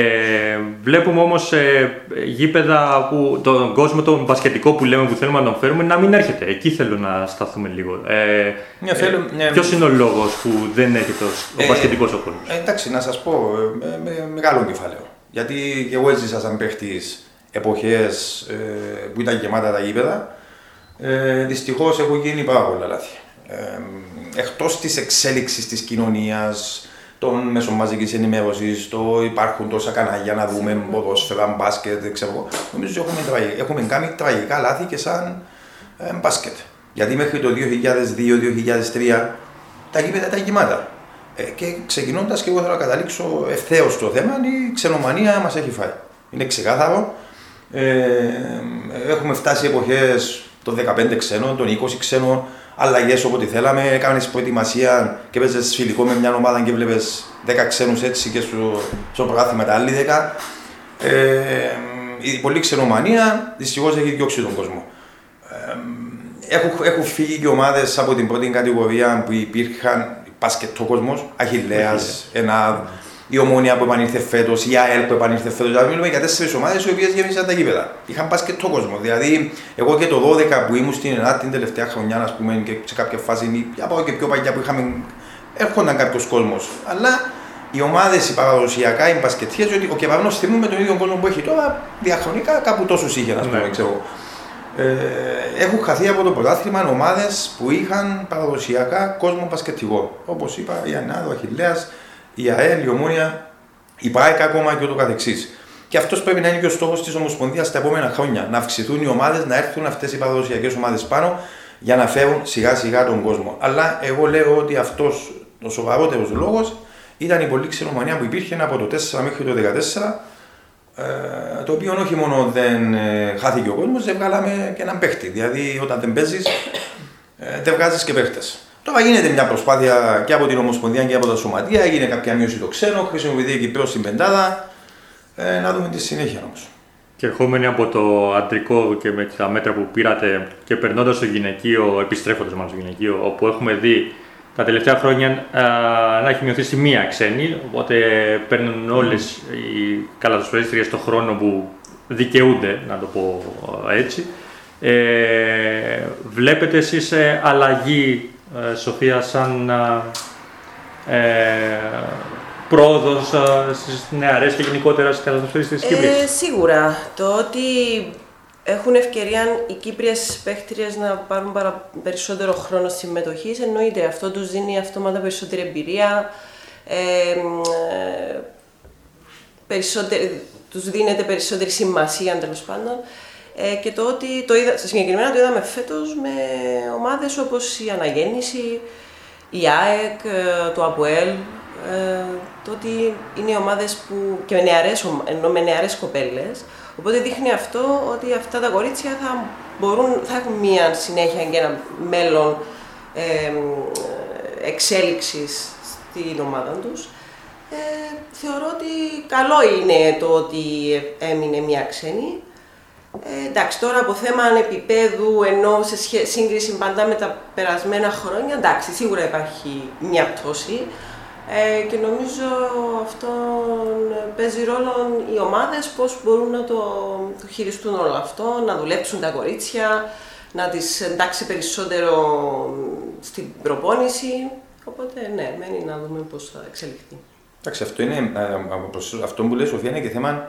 βλέπουμε όμως ε, γήπεδα που τον κόσμο τον μπασκετικό που λέμε που θέλουμε να τον φέρουμε να μην έρχεται. Εκεί θέλω να σταθούμε λίγο. Ε, Ναι, θέλω- ναι. Ποιος είναι ο λόγος που δεν έρχεται ο, ο Ε, μπασκετικός ο κόσμος; Ε, εντάξει, να σας πω, ε, με, με μεγάλο κεφάλαιο. Γιατί και εγώ έζησα σαν παίχτης εποχές ε, που ήταν γεμάτα τα γήπεδα. Ε, δυστυχώς έχουν γίνει πάρα πολλά λάθη. Ε, εκτός της εξέλιξης της κοινωνίας, των μέσων μαζικής ενημέρωσης, το υπάρχουν τόσα κανάλια να δούμε ποδόσφαιρα, μπάσκετ, δεν ξέρω εγώ. Νομίζω ότι έχουμε, τραγι- έχουμε κάνει τραγικά λάθη και σαν ε, μπάσκετ. Γιατί μέχρι το 2002-2003 τα γήπεδα ήταν γεμάτα. Ε, και ξεκινώντας, και εγώ θέλω να καταλήξω ευθέως στο θέμα, η ξενομανία μας έχει φάει. Είναι ξεκάθαρο. Ε, έχουμε φτάσει εποχές των 15 ξένων, των 20 ξένων, αλλαγές όποτε θέλαμε. Έκανες προετοιμασία και παίζες φιλικό με μια ομάδα και βλέπεις 10 ξένους έτσι και στο, στο πρωτάθλημα τα άλλοι 10. Ε, η πολλή ξενομανία δυστυχώς έχει διώξει τον κόσμο. Έχουν, έχουν φύγει και ομάδες από την πρώτη κατηγορία που υπήρχαν μπάσκετ ο κόσμος, Αχηλέα, ένα, η Ομόνια που επανήλθε φέτος, η ΑΕΛ που επανήλθε φέτος. Δηλαδή, μιλούμε για τέσσερις ομάδες οι οποίες γέμισαν τα γήπεδα. Είχαν μπάσκετ ο κόσμο. Δηλαδή, εγώ και το 12 που ήμουν στην Ελλάδα την τελευταία χρονιά, ας πούμε, και σε κάποια φάση, ή για πάω και πιο παλιά που είχαμε. έρχονταν κάποιος κόσμος. Αλλά οι ομάδες οι παραδοσιακά, οι μπασκετιέ, ότι ο Κεπαρνό θυμούμε τον ίδιο κόσμο που έχει τώρα, διαχρονικά κάπου τόσο είχε, ας πούμε, Ναι. ξέρω εγώ. Ε, έχουν χαθεί από το πρωτάθλημα ομάδες που είχαν παραδοσιακά κόσμο μπασκετικό. Όπως είπα, η Ανάδο, ο Αχηλέα, η ΑΕΛ, η Ομόνια, η ΠΑΕΚ ακόμα και ούτω καθεξής. Και αυτός πρέπει να είναι και ο στόχος της Ομοσπονδίας τα επόμενα χρόνια. Να αυξηθούν οι ομάδες, να έρθουν αυτές οι παραδοσιακές ομάδες πάνω για να φέρουν σιγά σιγά τον κόσμο. Αλλά εγώ λέω ότι αυτός ο σοβαρότερος λόγος ήταν η πολύ ξενομανία που υπήρχε από το 4 μέχρι το 14 ε, το οποίο όχι μόνο δεν ε, χάθηκε ο κόσμος, δεν βγάλαμε και έναν παίχτη. Δηλαδή, όταν δεν παίζεις, ε, δεν βγάζεις και παίχτες. Τώρα γίνεται μια προσπάθεια και από την Ομοσπονδία και από τα Σωματεία, έγινε κάποια μείωση το ξένο, χρησιμοποιηθεί εκεί πέρα στην πεντάδα. Ε, να δούμε τη συνέχεια όμως. Και ερχόμενοι από το αντρικό και με τα μέτρα που πήρατε και περνώντας στο γυναικείο, επιστρέφοντας μάλλον στο γυναικείο, όπου έχουμε δει τα τελευταία χρόνια α, να έχει μειωθεί στη μία ξένη, οπότε παίρνουν όλες οι καλαθοσφαιρίστριες το χρόνο που δικαιούνται, να το πω έτσι. Ε, βλέπετε εσείς ε, αλλαγή, ε, Σοφία, σαν α, ε, πρόοδος α, στις νεαρές και γενικότερα στις καλαθοσφαιρίστριες της Κύπρης. Ε, σίγουρα. Το ότι έχουν ευκαιρία οι Κύπριες παίχτριες να πάρουν παρα... περισσότερο χρόνο συμμετοχής, εννοείται αυτό τους δίνει αυτόματα περισσότερη εμπειρία, ε, μ, ε, περισσότερη, τους δίνεται περισσότερη σημασία τέλος πάντων. Ε, και το ότι το είδα, συγκεκριμένα το είδαμε φέτος με ομάδες όπως η Αναγέννηση, η ΑΕΚ, ε, το ΑΠΟΕΛ, ε, το ότι είναι ομάδες που και με νεαρές, ομα- ενώ με νεαρές κοπέλες, οπότε δείχνει αυτό ότι αυτά τα κορίτσια θα, μπορούν, θα έχουν μία συνέχεια και ένα μέλλον ε, εξέλιξης στην ομάδα τους. Ε, θεωρώ ότι καλό είναι το ότι έμεινε μία ξένη. Ε, εντάξει, τώρα από θέμα επίπεδου, ενώ σε σχέ- σύγκριση πάντα με τα περασμένα χρόνια, εντάξει, σίγουρα υπάρχει μια πτώση. Ε, και νομίζω αυτό παίζει ρόλο οι ομάδες πώς μπορούν να το, το χειριστούν όλο αυτό, να δουλέψουν τα κορίτσια, να τις εντάξει περισσότερο στην προπόνηση. Οπότε ναι, μένει να δούμε πώς θα εξελιχθεί. Εντάξει, αυτό, είναι, ε, από προς- αυτό που λέει η Σοφία είναι και θέμα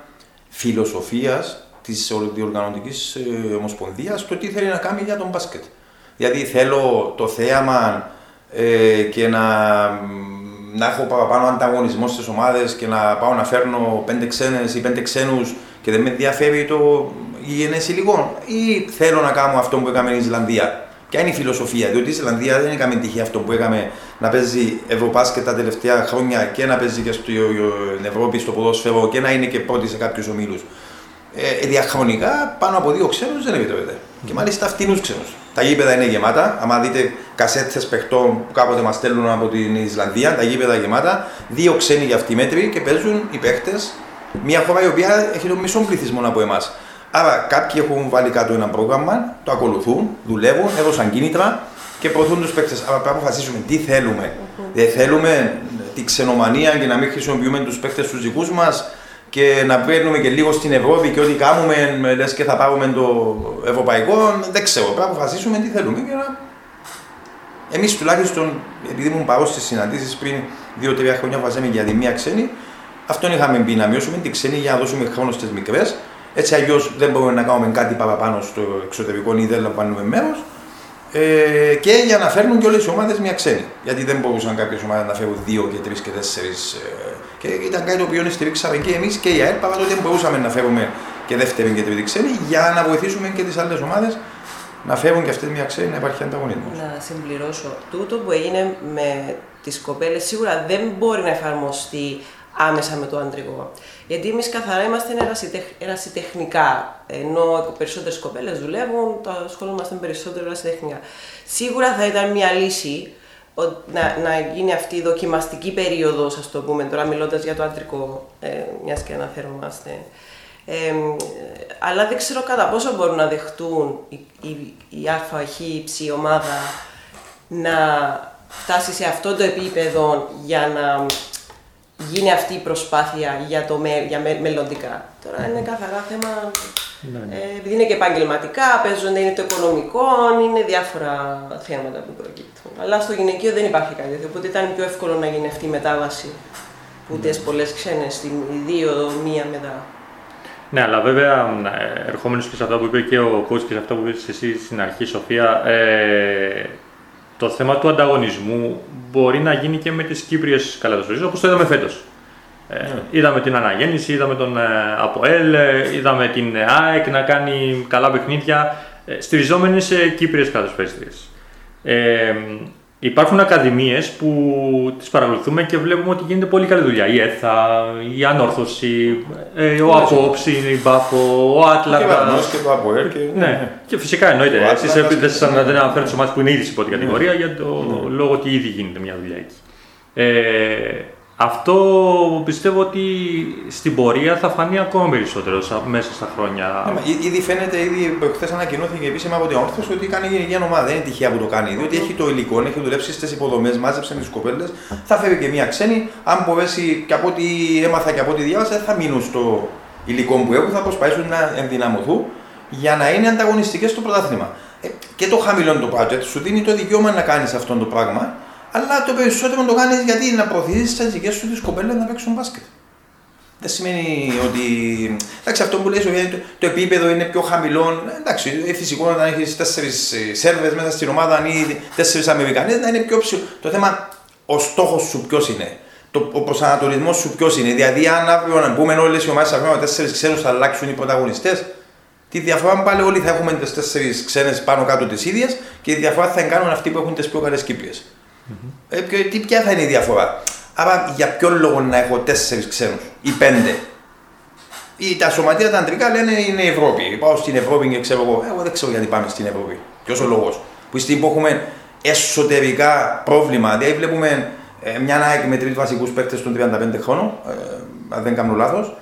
φιλοσοφίας της διοργανωτικής ομοσπονδίας το τι θέλει να κάνει για τον μπάσκετ. Δηλαδή θέλω το θέαμα ε, και να, να έχω παραπάνω ανταγωνισμό στις ομάδες και να πάω να φέρνω πέντε ξένες ή πέντε ξένους και δεν με ενδιαφέρει το η ενέση υλικών. Ή θέλω να κάνω αυτό που έκαμε η Ισλανδία. Ποια είναι η φιλοσοφία, διότι η Ισλανδία δεν έκαμε τυχαία αυτό που έκαμε να παίζει Ευρωπάσκετ τα τελευταία χρόνια και να παίζει και στην Ευρώπη στο ποδόσφαιρο και να είναι και πρώτη σε κάποιους ομίλους. Ε, διαχρονικά πάνω από δύο ξένους δεν επιτρέπεται. Και μάλιστα φτηνούς ξένους. Τα γήπεδα είναι γεμάτα. Αν δείτε κασέτες παιχτών που κάποτε μας στέλνουν από την Ισλανδία, τα γήπεδα γεμάτα. Δύο ξένοι για αυτή μέτρη και παίζουν οι παίχτες. Μια χώρα η οποία έχει τον μισό πληθυσμό από εμάς. Άρα κάποιοι έχουν βάλει κάτω ένα πρόγραμμα, το ακολουθούν, δουλεύουν, έδωσαν κίνητρα και προωθούν τους παίκτες. Άρα πρέπει να αποφασίσουμε τι θέλουμε. Δεν θέλουμε τη ξενομανία και να μην χρησιμοποιούμε τους παίκτες τους δικούς μας και να παίρνουμε και λίγο στην Ευρώπη και ό,τι κάνουμε λες και θα πάρουμε το ευρωπαϊκό. Δεν ξέρω. Πρέπει να αποφασίσουμε τι θέλουμε και να Εμείς τουλάχιστον, επειδή ήμουν παρό στις συναντήσεις πριν 2-3 χρόνια που βάζαμε για τη μία ξένη, αυτόν είχαμε μπει να μειώσουμε την ξένη για να δώσουμε χρόνο στις μικρές. Έτσι αλλιώς δεν μπορούμε να κάνουμε κάτι παραπάνω στο εξωτερικό ή δεν λαμβάνουμε μέρος. Ε, και για να φέρνουν και όλες οι ομάδες μια ξένη. Γιατί δεν μπορούσαν κάποιες ομάδες να φέρουν δύο και τρεις και τέσσερις. Ε, και ήταν κάτι το οποίο στηρίξαμε και εμείς και η ΑΕΠ, παρά δεν μπορούσαμε να φέρουμε και δεύτερη και τρίτη ξένη για να βοηθήσουμε και τις άλλες ομάδες να φέρουν και αυτές μια ξένη να υπάρχει ανταγωνισμός. Να συμπληρώσω. Τούτο που έγινε με τις κοπέλες σίγουρα δεν μπορεί να εφαρμοστεί άμεσα με το αντρικό. Γιατί εμείς καθαρά είμαστε ερασιτεχνικά. Ενώ περισσότερες κοπέλες δουλεύουν, το ασχολούμαστε περισσότερο ερασιτεχνικά. Σίγουρα θα ήταν μια λύση να, να γίνει αυτή η δοκιμαστική περίοδος, ας το πούμε τώρα, μιλώντας για το αντρικό, ε, μιας και αναφέρομαστε. Ε, αλλά δεν ξέρω κατά πόσο μπορούν να δεχτούν η, η, η ΑΧ ομάδα να φτάσει σε αυτό το επίπεδο για να γίνει αυτή η προσπάθεια για, το με, για με, μελλοντικά. Τώρα είναι καθαρά θέμα, Ναι, ναι. ε, επειδή είναι και επαγγελματικά, παίζονται, είναι το οικονομικό, είναι διάφορα θέματα που προκύπτουν. Αλλά στο γυναικείο δεν υπάρχει κάτι τέτοιο, οπότε ήταν πιο εύκολο να γίνει αυτή η μετάβαση που Ναι. τις πολλές ξένες, την δύο, μία μετά. Ναι, αλλά βέβαια, ε, ερχόμενος και σε αυτά που είπε και ο coach και σε αυτά που είπες εσύ στην αρχή, Σοφία, ε, το θέμα του ανταγωνισμού μπορεί να γίνει και με τις Κύπριες καλατοσορίες, όπως το είδαμε φέτος. Ε, Είδαμε την αναγέννηση, είδαμε τον ε, ΑΠΟΕΛ, ε, είδαμε την ΑΕΚ να κάνει καλά παιχνίδια, ε, στηριζόμενοι σε Κύπριες καλατοσορίες. Ε, υπάρχουν ακαδημίες που τις παρακολουθούμε και βλέπουμε ότι γίνεται πολύ καλή δουλειά. Η ΕΘΑ, η Ανόρθωση, ε, ο Απόψη, η Μπάφο, ο Και Άτλαντα. Βαρνός και το ΑΠΟΕΛ. Και... Ναι, και φυσικά εννοείται. Ο Έτσι, Άτλαντας δεν και- σας δεν αναφέρω τι ομάδε που είναι ήδη σε πρώτη κατηγορία για το λόγο ότι ήδη γίνεται μια δουλειά εκεί. Ε, αυτό πιστεύω ότι στην πορεία θα φανεί ακόμα περισσότερο σα- μέσα στα χρόνια. Ναι, μα ή- Ήδη φαίνεται, ήδη χθες ανακοινώθηκε επίσημα από την Όρθωση ότι κάνει γενική ομάδα. Δεν είναι τυχαία που το κάνει. Διότι έχει το υλικό, έχει δουλέψει στις υποδομές, μάζεψε τις κοπέλες. Θα φέρει και μία ξένη. Αν μπορέσει και από ό,τι έμαθα και από ό,τι διάβασα, δεν θα μείνουν στο υλικό που έχουν, θα προσπαθήσουν να ενδυναμωθούν για να είναι ανταγωνιστικές στο πρωτάθλημα. Ε, και το χαμηλό το project σου δίνει το δικαίωμα να κάνεις αυτό το πράγμα, αλλά το περισσότερο το κάνεις γιατί να προωθήσεις τις δικές σου τις κοπέλες να παίξουν μπάσκετ. Δεν σημαίνει ότι. Εντάξει, αυτό που λέει ότι το, το επίπεδο είναι πιο χαμηλό. Εντάξει, ε, φυσικό όταν έχεις τέσσερις Σέρβε μέσα στην ομάδα ή τέσσερις Αμερικανές να είναι πιο ψηλό. Το θέμα, ο στόχος σου ποιος είναι. Το, ο προσανατολισμός σου ποιος είναι. Δηλαδή, αν αύριο να μπούμε όλες οι ομάδες με τέσσερις ξένους θα αλλάξουν οι πρωταγωνιστές. Τη διαφορά πάλι όλοι θα έχουμε τις τέσσερις ξένες πάνω κάτω τι ίδιε και η διαφορά θα την κάνουν αυτοί που έχουν τις πιο καλές Κύπριε. Ε, ποιο- τι, ποια θα είναι η διαφορά; Άρα για ποιον λόγο να έχω τέσσερις ξένους ή πέντε; Ή τα σωματεία τα αντρικά λένε είναι η Ευρώπη. Πάω στην Ευρώπη και ξέρω εγώ. Εγώ δεν ξέρω γιατί πάμε στην Ευρώπη. Ποιος ο λόγος; Που στη στιγμή που έχουμε εσωτερικά πρόβλημα, δηλαδή βλέπουμε ε, μια ΑΕΚ με τρεις βασικούς παίκτες των 35 χρόνων, ε, αν δεν κάνω λάθος.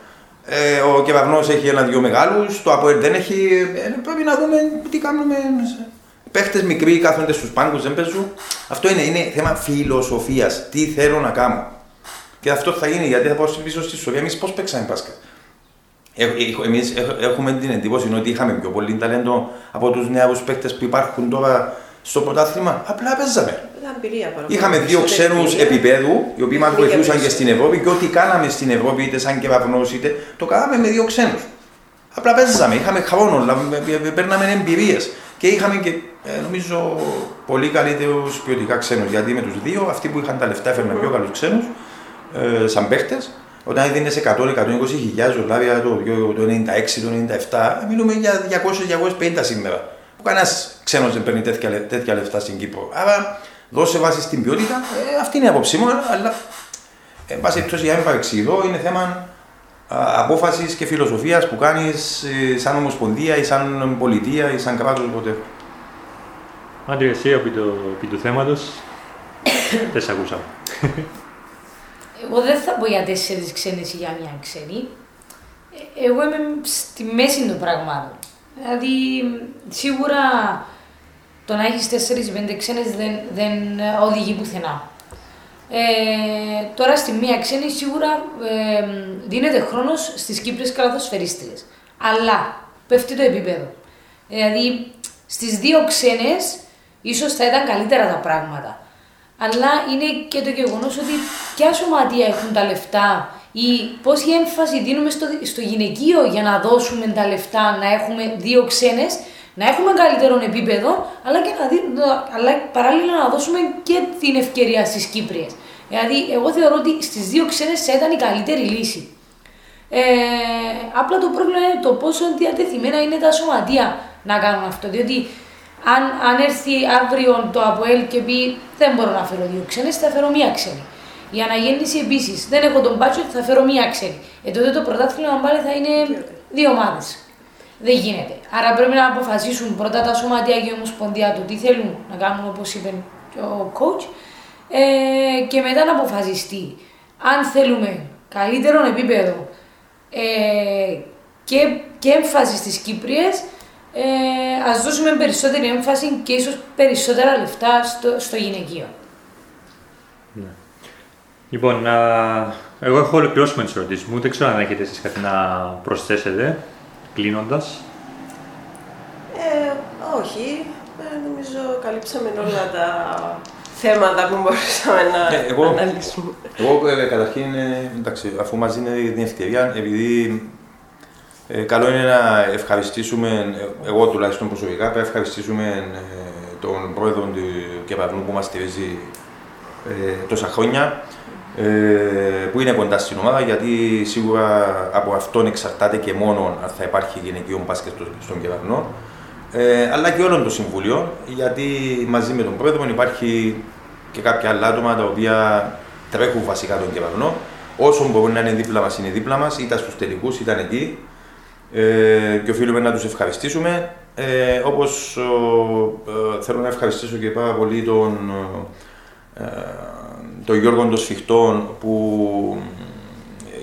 Ε, ο Κεβαρνό έχει ένα-δυο μεγάλους, το ΑΠΟΕΛ δεν έχει. Ε, πρέπει να δούμε τι κάνουμε. Παίχτες μικροί κάθονται στους πάγκους, δεν παίζουν. Αυτό είναι, είναι θέμα φιλοσοφίας. Τι θέλω να κάνω. Και αυτό θα γίνει γιατί θα πάω πίσω στη Σοφία. Εμείς πώς παίξαμε μπάσκετ; Εμείς έχουμε την εντύπωση ότι είχαμε πιο πολύ ταλέντο από τους νέου παίκτε που υπάρχουν τώρα στο πρωτάθλημα. Απλά παίζαμε. Ήταν εμπειρία παραπάνω. Είχαμε δύο Περισσότερη ξένους εμπειρία. επίπεδου, οι οποίοι μας Εμπειρία βοηθούσαν και περισσότερη. στην Ευρώπη και ό,τι κάναμε στην Ευρώπη, είτε σαν κεραυνός, είτε το κάναμε με δύο ξένους. Απλά παίζαμε, είχαμε χρόνο, λα- ε, ε, παίρναμε εμπειρίες και είχαμε και ε, νομίζω πολύ καλύτερους ποιοτικά ξένους. Γιατί με τους δύο, αυτοί που είχαν τα λεφτά έφερναν πιο καλούς ξένους, ε, σαν παίχτες. Όταν έδινες 100-120 χιλιάδε δολάρια το, το 96-97, μιλούμε για 200-250 σήμερα. που κανένας ξένος δεν παίρνει τέτοια, λε- τέτοια λεφτά στην Κύπρο. Άρα δώσε βάση στην ποιότητα. Ε, αυτή είναι η άποψή μου, αλλά εν πάση περιπτώσει για να μην παρεξηγηθώ, είναι θέμα απόφασης και φιλοσοφίας που κάνεις σαν ομοσπονδία ή σαν πολιτεία ή σαν κράτος. Οπότε. Άντρια, εσύ επί, το, επί του θέματος, δεν σε ακούσαμε. Εγώ δεν θα πω για τέσσερις ξένες ή για μια ξένη. Ε, Εγώ είμαι στη μέση των πραγμάτων. Δηλαδή, σίγουρα το να έχεις 4-5 ξένες δεν, δεν οδηγεί πουθενά. Ε, τώρα στη μία ξένη σίγουρα ε, δίνεται χρόνος στις Κύπριες καλαθοσφαιρίστριες. Αλλά πέφτει το επίπεδο. Δηλαδή στις δύο ξένες ίσως θα ήταν καλύτερα τα πράγματα. Αλλά είναι και το γεγονός ότι ποια σωματεία έχουν τα λεφτά ή πόση έμφαση δίνουμε στο, στο γυναικείο για να δώσουμε τα λεφτά, να έχουμε δύο ξένες, να έχουμε καλύτερο επίπεδο, αλλά, και να δι- να- αλλά παράλληλα να δώσουμε και την ευκαιρία στις Κύπριες. Δηλαδή, εγώ θεωρώ ότι στις δύο ξένες θα ήταν η καλύτερη λύση. Ε, απλά το πρόβλημα είναι το πόσο διατεθειμένα είναι τα σωματεία να κάνουν αυτό. Διότι αν, αν έρθει αύριο το ΑΠΟΕΛ και πει δεν μπορώ να φέρω δύο ξένες, θα φέρω μία ξένη. Η αναγέννηση επίσης. Δεν έχω τον μπάτσο, θα φέρω μία ξένη. Ε, τότε το πρωτάθλημα πάλι θα είναι δύο ομάδες. Δεν γίνεται. Άρα πρέπει να αποφασίσουν πρώτα τα σωματεία και η Ομοσπονδία του τι θέλουν να κάνουν όπως είπε και ο coach ε, και μετά να αποφασιστεί αν θέλουμε καλύτερο επίπεδο ε, και, και έμφαση στις Κύπριες ε, ας δώσουμε περισσότερη έμφαση και ίσως περισσότερα λεφτά στο, στο γυναικείο. Λοιπόν, α, εγώ έχω ολοκληρώσει με τις ερωτήσεις μου. Δεν ξέρω αν έχετε εσείς κάτι να προσθέσετε, κλείνοντας. Ε, όχι. Ε, νομίζω καλύψαμε όλα τα θέματα που μπορούσαμε να Ε, εγώ- αναλύσουμε. Εγώ ε, καταρχήν, ε, εντάξει, αφού μας δίνετε την ευκαιρία, επειδή ε, καλό είναι να ευχαριστήσουμε, ε, εγώ τουλάχιστον προσωπικά, πρέπει να ευχαριστήσουμε ε, τον πρόεδρο του Κεπαρνού που μας στηρίζει ε, τόσα χρόνια, ε, που είναι κοντά στην ομάδα, γιατί σίγουρα από αυτόν εξαρτάται και μόνο αν θα υπάρχει γυναικείο μπάσκετ στο- στον Κεπαρνό. Ε, αλλά και όλων των συμβουλίων, γιατί μαζί με τον πρόεδρο υπάρχει και κάποια άλλα άτομα τα οποία τρέχουν βασικά τον κεραυνό. Όσο μπορούν να είναι δίπλα μας, είναι δίπλα μας, ήταν στους τελικούς, ήταν εκεί. Ε, και οφείλουμε να τους ευχαριστήσουμε. Ε, Όπως ε, θέλω να ευχαριστήσω και πάρα πολύ τον, ε, τον Γιώργο των Σφιχτών που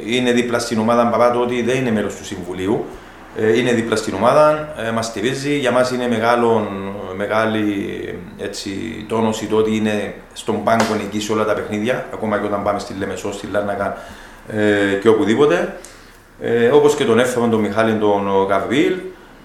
είναι δίπλα στην ομάδα παρά το ότι δεν είναι μέλος του Συμβουλίου. Ε, είναι δίπλα στην ομάδα, ε, μας στηρίζει. Για μας είναι μεγάλο, μεγάλη έτσι, τόνωση το ότι είναι στον πάγκο εκεί σε όλα τα παιχνίδια, ακόμα και όταν πάμε στη Λεμεσό, στη Λάρνακα ε, και οπουδήποτε. Ε, όπως και τον Εύθρο, τον Μιχάλη, τον Γαβρίλ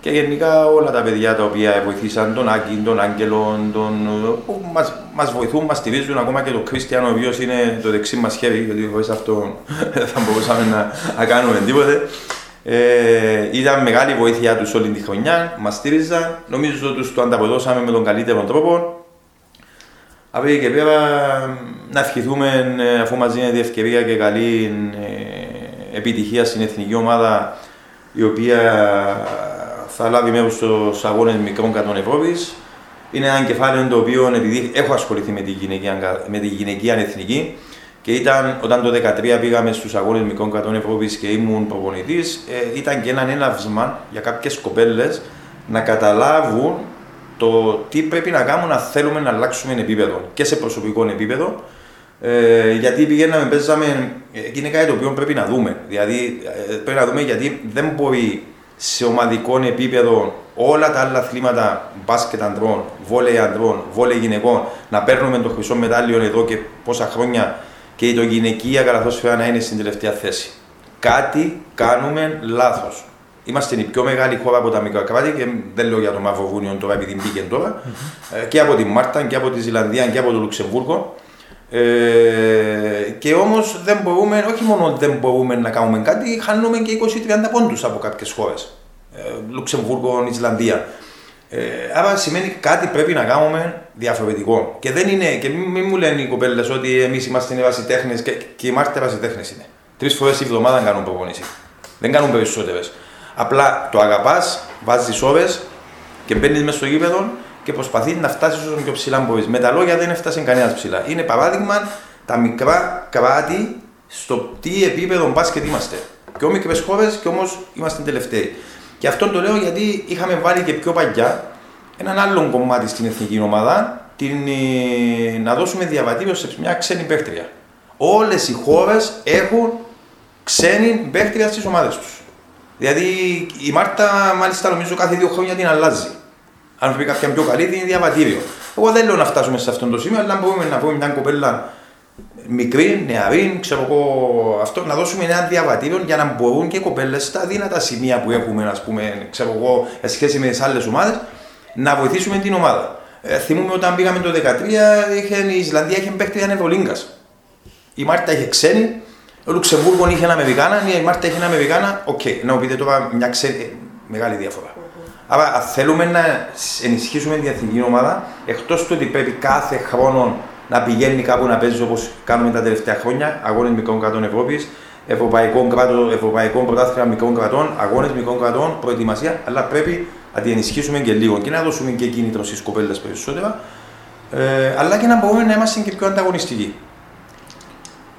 και γενικά όλα τα παιδιά τα οποία βοηθήσαν, τον Άκη, τον Άγγελο, τον, που μας, μας βοηθούν, μας στηρίζουν, ακόμα και τον Κρίστιαν, ο οποίος είναι το δεξί μας χέρι, γιατί χωρίς αυτό δεν θα μπορούσαμε να, να κάνουμε τίποτε. Ε, ήταν μεγάλη βοήθεια τους όλη τη χρονιά, μας στήριζαν. Νομίζω ότι τους το ανταποδώσαμε με τον καλύτερο τρόπο. Από εκεί και πέρα να ευχηθούμε, ε, αφού μας δίνεται ευκαιρία και καλή ε, επιτυχία στην εθνική ομάδα η οποία θα λάβει μέρος στους αγώνες μικρών κατών Ευρώπης. Είναι ένα κεφάλαιο το οποίο επειδή έχω ασχοληθεί με τη γυναικεία, με τη γυναικεία εθνική και ήταν όταν το 2013 πήγαμε στους αγώνες μικρών κατών Ευρώπης και ήμουν προπονητής, ε, ήταν και ένα έναυσμα για κάποιες κοπέλες να καταλάβουν το τι πρέπει να κάνουμε να θέλουμε να αλλάξουμε επίπεδο και σε προσωπικό επίπεδο. Ε, γιατί πηγαίναμε, παίζαμε, ε, είναι κάτι το οποίο πρέπει να δούμε. Δηλαδή, ε, πρέπει να δούμε γιατί δεν μπορεί σε ομαδικό επίπεδο όλα τα άλλα αθλήματα μπάσκετ ανδρών, βόλεϊ ανδρών, βόλεϊ γυναικών να παίρνουμε το χρυσό μετάλλιο εδώ και πόσα χρόνια και το γυναικεία καλαθόσφαιρα να είναι στην τελευταία θέση. Κάτι κάνουμε λάθος. Είμαστε η πιο μεγάλη χώρα από τα μικρά κράτη και δεν λέω για το Μαυροβούνιο τώρα επειδή μπήκε τώρα, ε, και από τη Μάρτα και από τη Ζηλανδία και από το Λουξεμβούργο. Ε, και όμως δεν μπορούμε, όχι μόνο δεν μπορούμε να κάνουμε κάτι, χάνουμε και 20-30 πόντους από κάποιες χώρες. Ε, Λουξεμβούργο, Ισλανδία. Ε, άρα σημαίνει κάτι πρέπει να κάνουμε διαφορετικό. Και δεν είναι, και μην, μην μου λένε οι κοπέλες ότι εμείς είμαστε βασιτέχνες και, και οι Μάρτε βασιτέχνες είναι. Τρεις φορές τη εβδομάδα κάνουν προπονήσεις. Δεν κάνουν περισσότερες. Απλά το αγαπάς, βάζεις ώρε Και μπαίνεις μέσα στο γήπεδο και προσπαθείς να φτάσεις όσο πιο ψηλά μπορείς. Με τα λόγια δεν έφτασε κανένας ψηλά. Είναι παράδειγμα τα μικρά κράτη στο τι επίπεδο μπάσκετ είμαστε. Πιο μικρές χώρε και όμως είμαστε τελευταίοι. Και αυτό το λέω γιατί είχαμε βάλει και πιο παλιά έναν άλλο κομμάτι στην εθνική ομάδα, την, ε, να δώσουμε διαβατήριο σε μια ξένη παίχτρια. Όλες οι χώρες έχουν ξένη παίχτρια στις ομάδες τους. Δηλαδή η Μάρτα, μάλιστα, νομίζω κάθε δύο χρόνια την αλλάζει. Αν βρει κάποια πιο καλή, δίνει διαβατήριο. Εγώ δεν λέω να φτάσουμε σε αυτό το σημείο, αλλά μπορούμε να πούμε μια κοπέλα μικρή, νεαρή, ξέρω εγώ, αυτό, να δώσουμε ένα διαβατήριο για να μπορούν και οι κοπέλες στα δύνατα σημεία που έχουμε, ας πούμε, ξέρω εγώ, σε σχέση με τις άλλες ομάδες, να βοηθήσουμε την ομάδα. Ε, θυμούμαι όταν πήγαμε το 2013, είχε, η Ισλανδία είχε παίχτη Ευρωλίγκας. Η Μάλτα είχε ξένη, ο Λουξεμβούργο είχε ένα Αμερικάνα, η Μάλτα είχε ένα Αμερικάνα. Οκ, να μου πείτε τώρα μια ξένη, ε, μεγάλη διαφορά. Άρα, αν θέλουμε να ενισχύσουμε την εθνική ομάδα, εκτός του ότι πρέπει κάθε χρόνο να πηγαίνει κάπου να παίζει όπως κάνουμε τα τελευταία χρόνια, αγώνες μικρών κρατών Ευρώπης, ευρωπαϊκό, κράτο, ευρωπαϊκό πρωτάθλημα μικρών κρατών, αγώνες μικρών κρατών, προετοιμασία, αλλά πρέπει να την ενισχύσουμε και λίγο και να δώσουμε και κίνητρο στις κοπέλες περισσότερα, ε, αλλά και να μπορούμε να είμαστε και πιο ανταγωνιστικοί.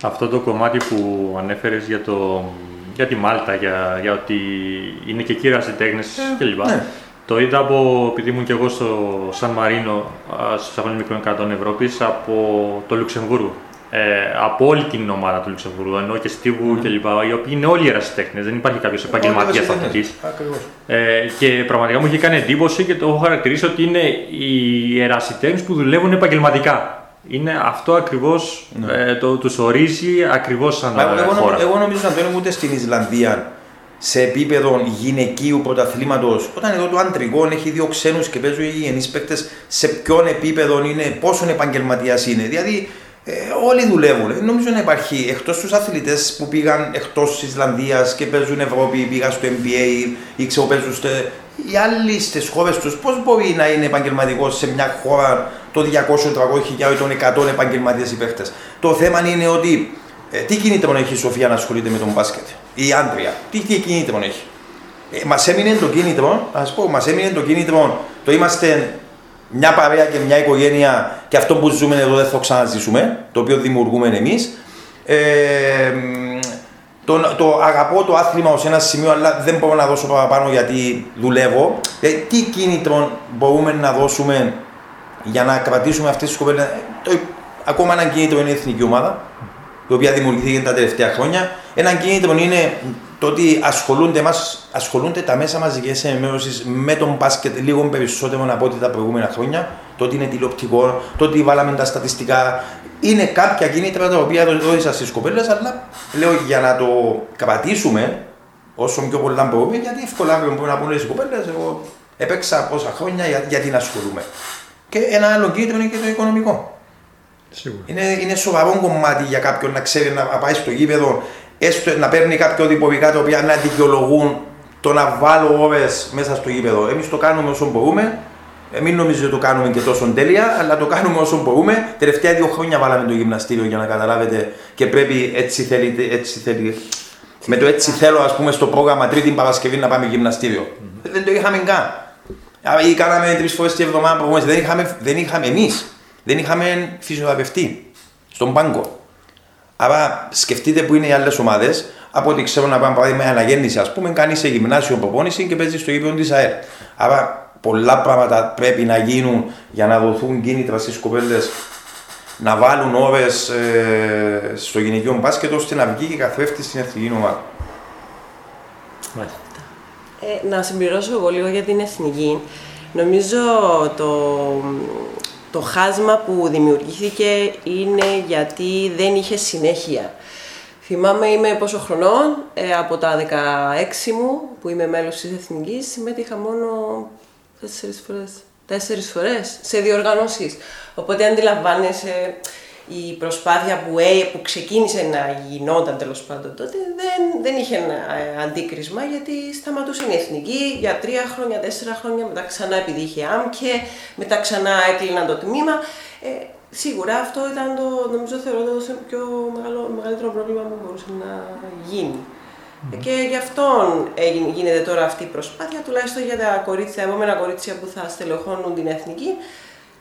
Αυτό το κομμάτι που ανέφερες για, το, για τη Μάλτα, για, για ότι είναι και κύρια τέχνες κλπ. ναι. Το είδα από, επειδή ήμουν και εγώ στο Σαν Μαρίνο, α, στους αγώνες μικρών κρατών Ευρώπης, από το Λουξεμβούργο. Ε, από όλη την ομάδα του Λουξεμβούργου, ενώ και Στίβου κλπ. Οι οποίοι είναι όλοι ερασιτέχνες, δεν υπάρχει κάποιος επαγγελματίας αθλητής. Ακριβώς. Ε, και πραγματικά μου είχε κάνει εντύπωση και το έχω χαρακτηρίσει ότι είναι οι ερασιτέχνες που δουλεύουν επαγγελματικά. Είναι αυτό ακριβώς, ε, το, τους ορίζει ακριβώς σαν Μα ε, εγώ, χώρα. νομίζω, εγώ νομίζω να το είναι ούτε στην Ισλανδία σε επίπεδο γυναικείου πρωταθλήματος, όταν εδώ το αντρικό έχει δύο ξένους και παίζουν οι γενεί παίκτε, σε ποιον επίπεδο είναι, πόσο επαγγελματίας είναι. Δηλαδή, ε, όλοι δουλεύουν. Ε, νομίζω να υπάρχει εκτός του αθλητές που πήγαν εκτός της Ισλανδίας και παίζουν Ευρώπη, πήγαν στο NBA ή ξέρω παίζουν στο. Οι άλλοι στις χώρες τους, πώς μπορεί να είναι επαγγελματικός σε μια χώρα των 200, 300 ή των 100 επαγγελματίες οι παίχτες; Το θέμα είναι ότι ε, τι κίνητρο έχει η Σοφία να ασχολείται με τον μπάσκετ, η Άντρια, τι, τι κίνητρο έχει; Ε, μας έμεινε το κίνητρο, α πω, μας έμεινε το κίνητρο, το είμαστε μια παρέα και μια οικογένεια και αυτό που ζούμε εδώ δεν θα το ξαναζήσουμε, το οποίο δημιουργούμε εμείς. Ε, μ, το, το αγαπώ το άθλημα ως ένα σημείο, αλλά δεν μπορώ να δώσω παραπάνω γιατί δουλεύω. Ε, τι κίνητρο μπορούμε να δώσουμε για να κρατήσουμε αυτές τις κοπέλες; Ε, Το, ακόμα ένα κίνητρο είναι η εθνική ομάδα, η οποία δημιουργήθηκε τα τελευταία χρόνια. Ένα κίνητρο είναι το ότι ασχολούνται, μας, ασχολούνται τα μέσα μαζικής ενημέρωσης με τον μπάσκετ λίγο περισσότερο από ό,τι τα προηγούμενα χρόνια. Το ότι είναι τηλεοπτικό, το ότι βάλαμε τα στατιστικά. Είναι κάποια κίνητρα τα οποία δόησα στις κοπέλες, αλλά λέω για να το κρατήσουμε όσο πιο πολλά μπορούμε, γιατί εύκολα αύριο μπορούν να πούνε οι κοπέλες. Εγώ έπαιξα πόσα χρόνια για, γιατί να ασχολούμαι. Και ένα άλλο κίνητρο είναι και το οικονομικό. Σίγουρα. Είναι, είναι σοβαρό κομμάτι για κάποιον να ξέρει να πάει στο γήπεδο, έστω να παίρνει κάποια διποβικά τα οποία να δικαιολογούν το να βάλω ώρε μέσα στο γήπεδο. Εμείς το κάνουμε όσο μπορούμε. Ε, Μην νομίζετε ότι το κάνουμε και τόσο τέλεια, αλλά το κάνουμε όσο μπορούμε. Τελευταία δύο χρόνια βάλαμε το γυμναστήριο για να καταλάβετε και πρέπει έτσι θέλει. Έτσι θέλει με το έτσι θέλω, ας πούμε, στο πρόγραμμα Τρίτη Παρασκευή να πάμε γυμναστήριο. Δεν το είχαμε καν. Άρα, Ή κάναμε τρεις φορές τη εβδομάδα προγραμματισμό. Δεν είχαμε, δεν είχαμε εμείς. Δεν είχαμε φυσιοθεραπευτή στον πάγκο. Άρα σκεφτείτε που είναι οι άλλες ομάδες. Από ό,τι ξέρω να πάμε παράδειγμα αναγέννηση, ας πούμε, κάνει σε γυμνάσιο προπόνηση και παίζει στο γήπεδο της ΑΕΡ. Άρα πολλά πράγματα πρέπει να γίνουν για να δοθούν κίνητρα στις κοπέλες να βάλουν ώρες ε, στο γυναικείο μπάσκετ ώστε να βγει και καθρέφτη στην εθνική ομάδα. Μάλιστα. Ε, να συμπληρώσω εγώ λίγο για την εθνική. Νομίζω το, το χάσμα που δημιουργήθηκε είναι γιατί δεν είχε συνέχεια. Θυμάμαι είμαι πόσο χρονών, ε, από τα 16 μου που είμαι μέλος της Εθνικής, συμμετείχα μόνο τέσσερις φορές, τέσσερις φορές σε διοργανώσεις. Οπότε αντιλαμβάνεσαι η προσπάθεια που, ε, που ξεκίνησε να γινόταν τέλος πάντων τότε δεν, δεν είχε ένα, ε, αντίκρισμα γιατί σταματούσε η εθνική για τρία χρόνια, τέσσερα χρόνια, μετά ξανά επειδή είχε άμκε, μετά ξανά έκλειναν το τμήμα. Ε, σίγουρα αυτό ήταν το, νομίζω θεωρώ το πιο μεγάλο, μεγαλύτερο πρόβλημα που μπορούσε να γίνει. Και γι' αυτόν έγινε- γίνεται τώρα αυτή η προσπάθεια, τουλάχιστον για τα κορίτσια, τα επόμενα κορίτσια που θα στελεχώνουν την εθνική,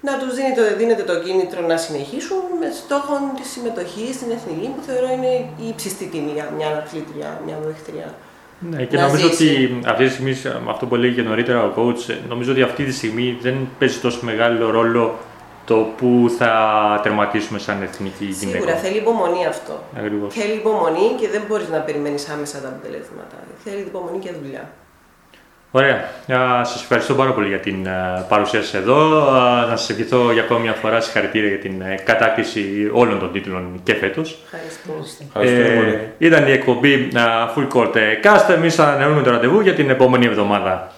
να τους δίνει το, δίνεται το κίνητρο να συνεχίσουν με στόχο τη συμμετοχή στην εθνική, που θεωρώ είναι η ύψιστη τιμή για μια αθλήτρια, μια δεχτριά. Ναι, και να νομίζω ζήσει. ότι αυτή τη στιγμή, με αυτό που έλεγε και νωρίτερα ο coach, ε, νομίζω ότι αυτή τη στιγμή δεν παίζει τόσο μεγάλο ρόλο το που θα τερματίσουμε σαν εθνική γυναίκα. Σίγουρα θέλει υπομονή αυτό. Ακριβώς. Θέλει υπομονή και δεν μπορείς να περιμένεις άμεσα τα αποτελέσματα. Θέλει υπομονή και δουλειά. Ωραία. Σας ευχαριστώ πάρα πολύ για την ε, παρουσία σας εδώ. Α, Να σας ευχηθώ για ακόμη μια φορά συγχαρητήρια για την ε, κατάκτηση όλων των τίτλων και φέτος. Ευχαριστώ. Ευχαριστούμε πολύ. ήταν η εκπομπή ε, Full Court Cast. Εμείς ανανεώνουμε το ραντεβού για την επόμενη εβδομάδα.